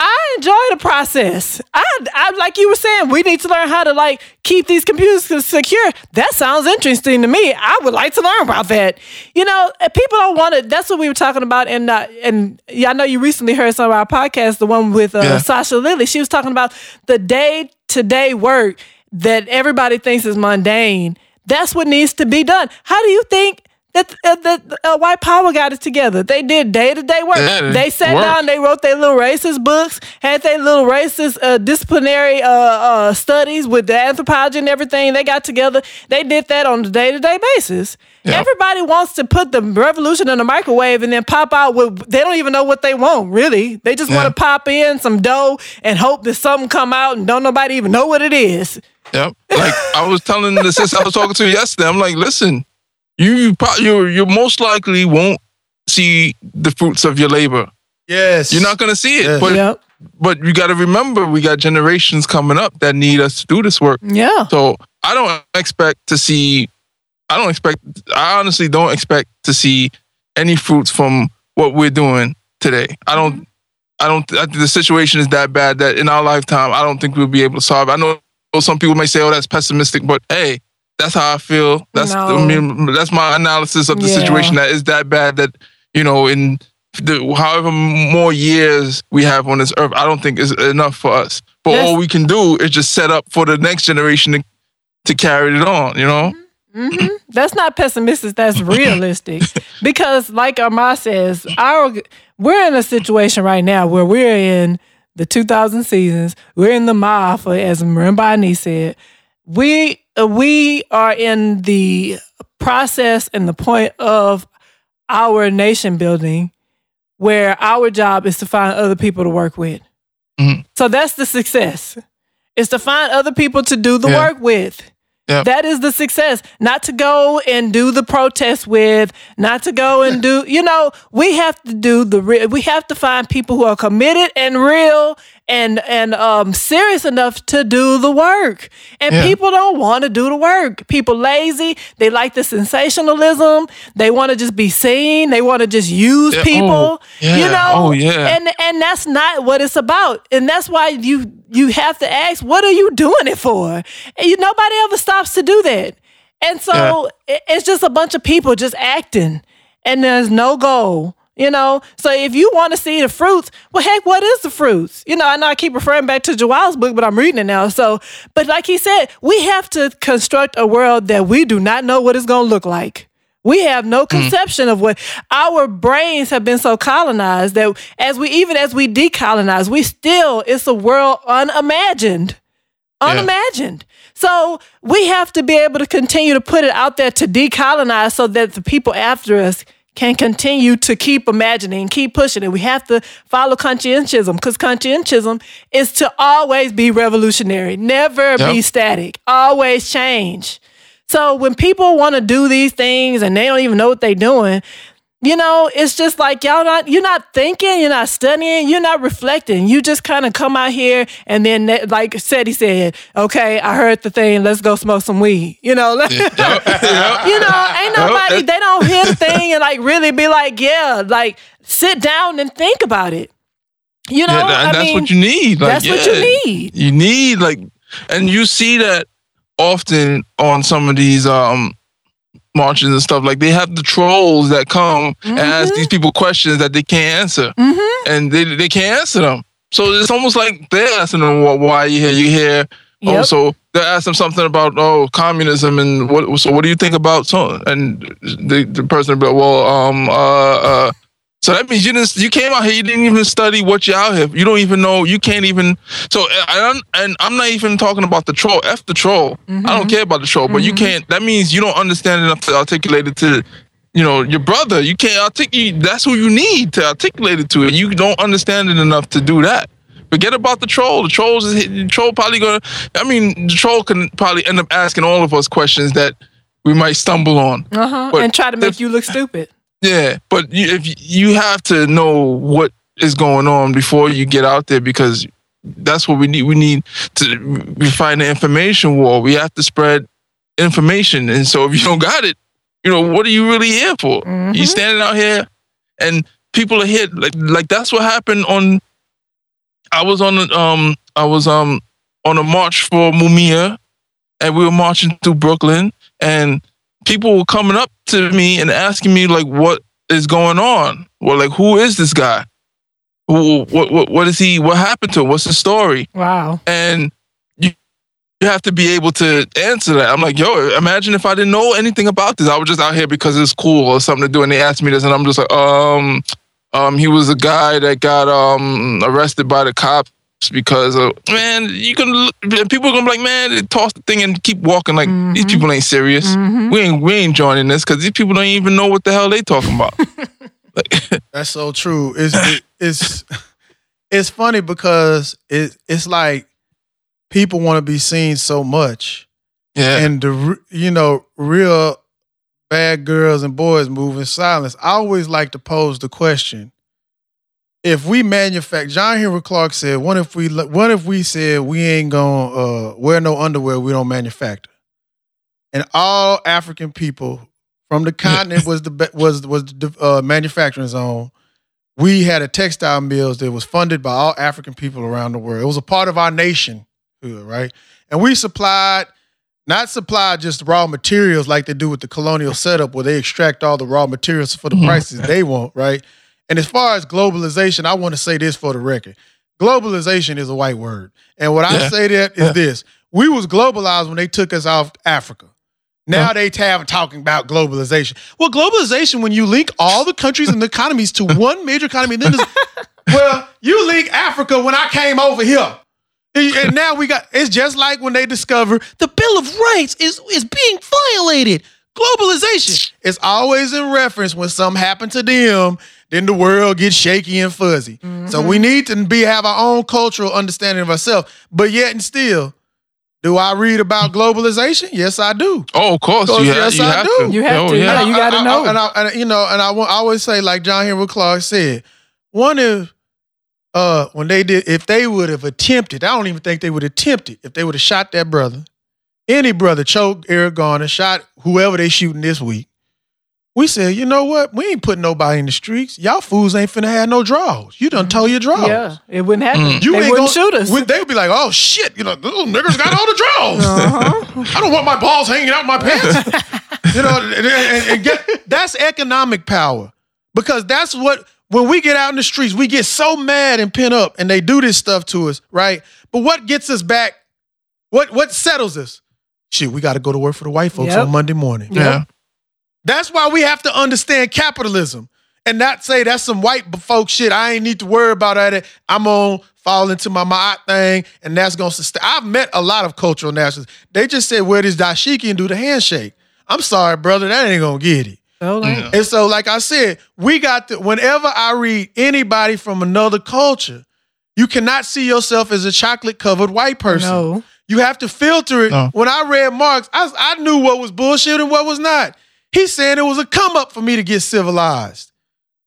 I enjoy the process. I, I like you were saying, we need to learn how to like keep these computers secure. That sounds interesting to me. I would like to learn about that. You know, uh, people don't want to. That's what we were talking about. And uh, and yeah, I know you recently heard some of our podcasts, the one with uh, Yeah. Sasha Lilley. She was talking about the day to day work that everybody thinks is mundane. That's what needs to be done. How do you think? That, uh, that uh, white power got it together. They did day to day work. Yeah, they sat work. down, they wrote their little racist books, had their little racist uh, disciplinary uh, uh, studies with the anthropology and everything. They got together. They did that on a day to day basis. Yeah. Everybody wants to put the revolution in the microwave and then pop out with. They don't even know what they want. Really, they just want to pop in some dough and hope that something come out and don't nobody even know what it is. Yep. Like I was telling the sister I was talking to yesterday, I'm like, listen, you you you you most likely won't see the fruits of your labor. Yes. You're not gonna see it. Yes. But Yep. but you got to remember, we got generations coming up that need us to do this work. Yeah. So I don't expect to see. I don't expect. I honestly don't expect to see any fruits from what we're doing today. I don't. I don't. I think the situation is that bad that in our lifetime, I don't think we'll be able to solve. it. I know some people may say, "Oh, that's pessimistic," but hey, that's how I feel. That's No. I mean, that's my analysis of the Yeah. situation. That is that bad that you know in the however more years we have on this earth, I don't think is enough for us. But That's- all we can do is just set up for the next generation to, to carry it on. You know. hmm That's not pessimistic. That's realistic. because, like Armah says, our we're in a situation right now where we're in the 2000 seasons. We're in the Maafa, as Marimba Ani said. We we are in the process and the point of our nation building, where our job is to find other people to work with. Mhm. So that's the success. Is to find other people to do the Yeah. work with. Yep. That is the success. Not to go and do the protest with, not to go and do, you know, we have to do the real, we have to find people who are committed and real and and um serious enough to do the work. And Yeah. people don't want to do the work. People lazy, they like the sensationalism, they want to just be seen, they want to just use Yeah, people. oh, yeah, You know? oh, yeah. And and that's not what it's about. And that's why you you have to ask, what are you doing it for? And you nobody ever stops to do that. And so it- it's just a bunch of people just acting, and there's no goal. You know, so if you want to see the fruits, well, heck, what is the fruits? You know, I know I keep referring back to Joel's book, but I'm reading it now. So, but like he said, we have to construct a world that we do not know what it's going to look like. We have no hmm. conception of what our brains have been so colonized that as we even as we decolonize, we still it's a world unimagined. Unimagined. So we have to be able to continue to put it out there to decolonize so that the people after us can continue to keep imagining, keep pushing it. We have to follow conscientism because conscientism is to always be revolutionary, never be static, always change. So when people want to do these things and they don't even know what they're doing, you know, it's just like y'all not you're not thinking, you're not studying, you're not reflecting. You just kind of come out here and then like said he said, okay, I heard the thing, let's go smoke some weed. You know, you know, ain't nobody they don't hear the thing and like really be like, yeah, like sit down and think about it. You know, Yeah, and I that's mean, what you need. Like, that's what you need. You need like, and you see that often on some of these um marches and stuff. Like they have the trolls that come and ask these people questions that they can't answer, Mm-hmm. and they they can't answer them. So it's almost like they're asking them wh- why you here. You here? Oh, so they ask them something about oh communism and what? So what do you think about so? And the the person will be like, well um uh uh. So that means you didn't. You came out here. You didn't even study what you're out here. You don't even know. You can't even. So and I'm, and I'm not even talking about the troll. F the troll. I don't care about the troll. But you can't. That means you don't understand enough to articulate it to, you know, your brother. You can't articulate. That's who you need to articulate it to. And you don't understand it enough to do that. Forget about the troll. The trolls is the troll probably gonna. I mean, the troll can probably end up asking all of us questions that we might stumble on. Uh-huh. And try to make if- you look stupid. Yeah, but you, if you- have to know what is going on before you get out there because that's what we need. We need to we find the information war. We have to spread information, and so if you don't got it, you know what are you really here for? You standing out here, and people are here like like that's what happened on. I was on um I was um on a march for Mumia, and we were marching through Brooklyn, and people were coming up to me and asking me like what is going on? Well like who is this guy? Who what what, what is he what happened to him? What's the story? Wow. and you you have to be able to answer that. I'm like yo imagine if i didn't know anything about this. I was just out here because it's cool or something to do and they asked me this and i'm just like um um he was a guy that got um arrested by the cops because of man you can look- people are gonna be like man toss the thing and keep walking. Like mm-hmm. these people ain't serious. Mm-hmm. We ain't we ain't joining this because these people don't even know what the hell they talking about. Like, That's so true. It's it, it's it's funny because it it's like people want to be seen so much, yeah. And the you know real bad girls and boys move in silence. I always like to pose the question: If we manufacture, John Henrik Clarke said, "What if we what if we said we ain't gonna uh, wear no underwear we don't manufacture?" And all African people from the continent was the was was the uh, manufacturing zone. We had a textile mills that was funded by all African people around the world. It was a part of our nation, right? And we supplied not supplied just raw materials like they do with the colonial setup where they extract all the raw materials for the prices they want, right? And as far as globalization, I want to say this for the record. Globalization is a white word. And what I say that is this. We was globalized when they took us off Africa. Now they have talking about globalization. Well, globalization when you link all the countries and the economies to one major economy, then well, you link Africa when I came over here. And and now we got it's just like when they discover the Bill of Rights is is being violated. Globalization. is always in reference when something happened to them, then the world gets shaky and fuzzy. So we need to be have our own cultural understanding of ourselves. But yet and still, do I read about globalization? Yes, I do. oh of course Course, you, have yes, you I have do. to You have Oh, to, yeah. you gotta I- I- know. And, I, and you know, and I, I always say, like John Henrik Clarke said, one if uh when they did, if they would have attempted, I don't even think they would have attempted if they would have shot that brother, any brother, choked Eric Garner, shot whoever they shooting this week. We said, you know what? We ain't putting nobody in the streets. Y'all fools ain't finna have no draws. You done tow your draws. Yeah, it wouldn't happen. You they ain't wouldn't gonna, shoot us. we- They would be like, oh shit, you know, the little niggas got all the draws. Uh-huh. I don't want my balls hanging out my pants. you know, and, and- and get, that's economic power because that's what when we get out in the streets, we get so mad and pent up, and they do this stuff to us, right? But what gets us back? What what settles us? Shit, we got to go to work for the white folks Yep. on Monday morning. yeah That's why we have to understand capitalism and not say that's some white folk shit. I ain't need to worry about that. I'm gonna fall into my my thing, and that's gonna sustain. I've met a lot of cultural nationalists. They just said wear this dashiki and do the handshake. I'm sorry, brother, that ain't gonna get it. So like, And so, like I said, we got to, whenever I read anybody from another culture, you cannot see yourself as a chocolate covered white person. No. You have to filter it. No. When I read Marx, I, I knew what was bullshit and what was not. He's saying it was a come up for me to get civilized.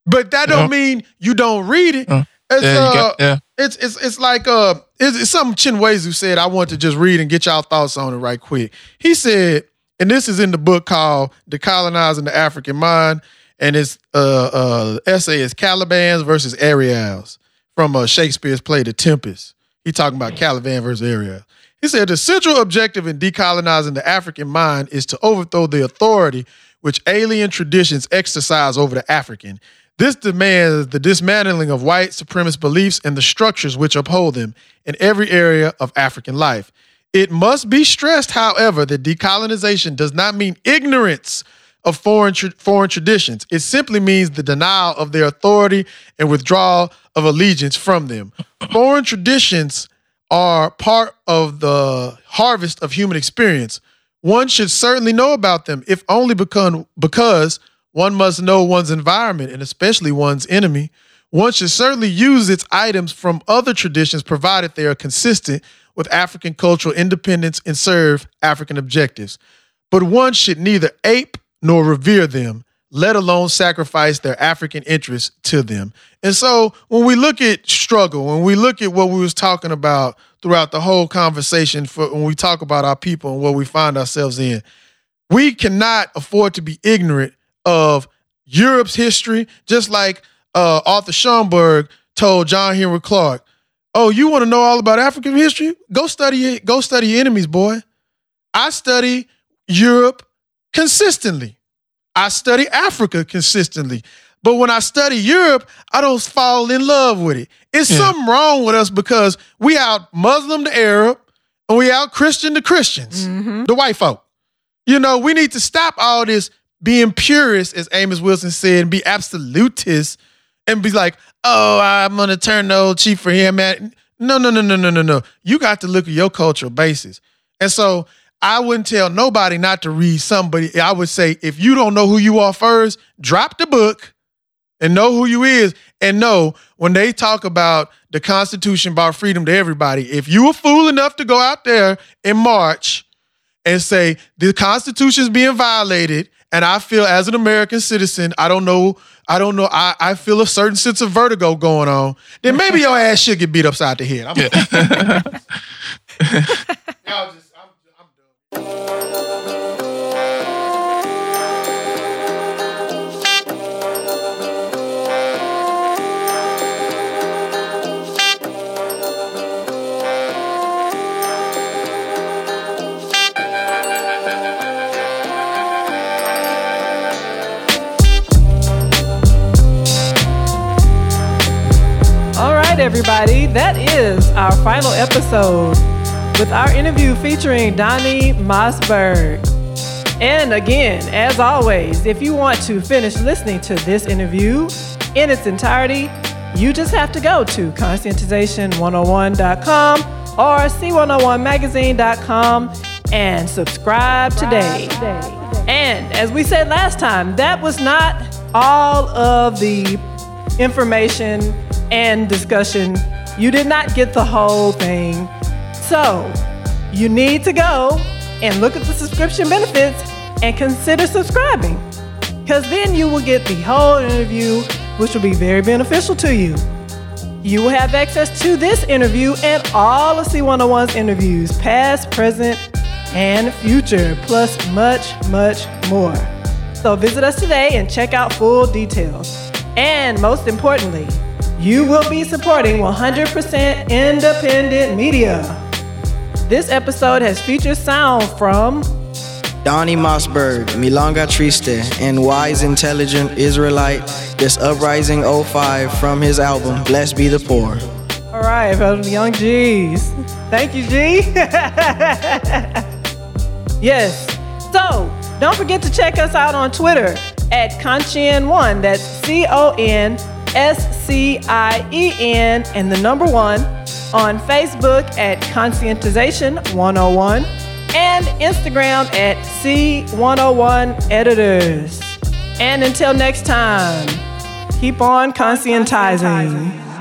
But that don't Yeah. mean you don't read it. Yeah. It's, Yeah, uh, got- yeah. it's it's it's like uh it's, it's something Chinweizu said. I want to just read and get y'all thoughts on it right quick. He said, and this is in the book called "Decolonizing the African Mind," and it's uh uh essay is Calibans versus Ariels from uh, Shakespeare's play The Tempest. He talking about Caliban versus Ariel. He said the central objective in decolonizing the African mind is to overthrow the authority which alien traditions exercise over the African. This demands the dismantling of white supremacist beliefs and the structures which uphold them in every area of African life. It must be stressed, however, that decolonization does not mean ignorance of foreign tra- foreign traditions. It simply means the denial of their authority and withdrawal of allegiance from them. foreign traditions are part of the harvest of human experience. One should certainly know about them, if only because, one must know one's environment and especially one's enemy. One should certainly use its items from other traditions provided they are consistent with African cultural independence and serve African objectives. But one should neither ape nor revere them, let alone sacrifice their African interests to them. And so when we look at struggle, when we look at what we was talking about throughout the whole conversation for when we talk about our people and what we find ourselves in, we cannot afford to be ignorant of Europe's history, just like uh, Arthur Schomburg told John Henrik Clarke, "Oh, you want to know all about African history? Go study it. Go study your enemies, boy." I study Europe consistently. I study Africa consistently. But when I study Europe, I don't fall in love with it. It's Yeah. something wrong with us because we out Muslim to Arab and we out Christian to Christians, mm-hmm. the white folk. You know, we need to stop all this being purist, as Amos Wilson said, and be absolutist and be like, oh, I'm gonna turn the old chief for him, man. No, no, no, no, no, no, no. You got to look at your cultural basis. And so I wouldn't tell nobody not to read somebody. I would say, if you don't know who you are first, drop the book and know who you is. And know when they talk about the Constitution about freedom to everybody, if you were fool enough to go out there in March and say the Constitution is being violated, and I feel as an American citizen, I don't know, I don't know, I, I feel a certain sense of vertigo going on, then maybe your ass should get beat upside the head. everybody, that is our final episode with our interview featuring Donnie Mossberg. And again, as always, if you want to finish listening to this interview in its entirety, you just have to go to conscientization101.com or c101magazine.com and subscribe today. And as we said last time, that was not all of the information and discussion. You did not get the whole thing. So you need to go and look at the subscription benefits and consider subscribing. Because then you will get the whole interview, which will be very beneficial to you. You will have access to this interview and all of C101's interviews, past, present, and future, plus much, much more. So visit us today and check out full details. And most importantly, you will be supporting 100% independent media. This episode has featured sound from Donnie Mossberg, Milonga Triste, and Wise Intelligent Israelite, this Uprising 05 from his album Blessed Be the Poor. All right, from Young G's. Thank you, G. yes. So, Don't forget to check us out on Twitter at Conscien1. That's C O N S C I E N and the number one. On Facebook at Conscientization 101 and Instagram at C101 Editors. And until next time, keep on conscientizing.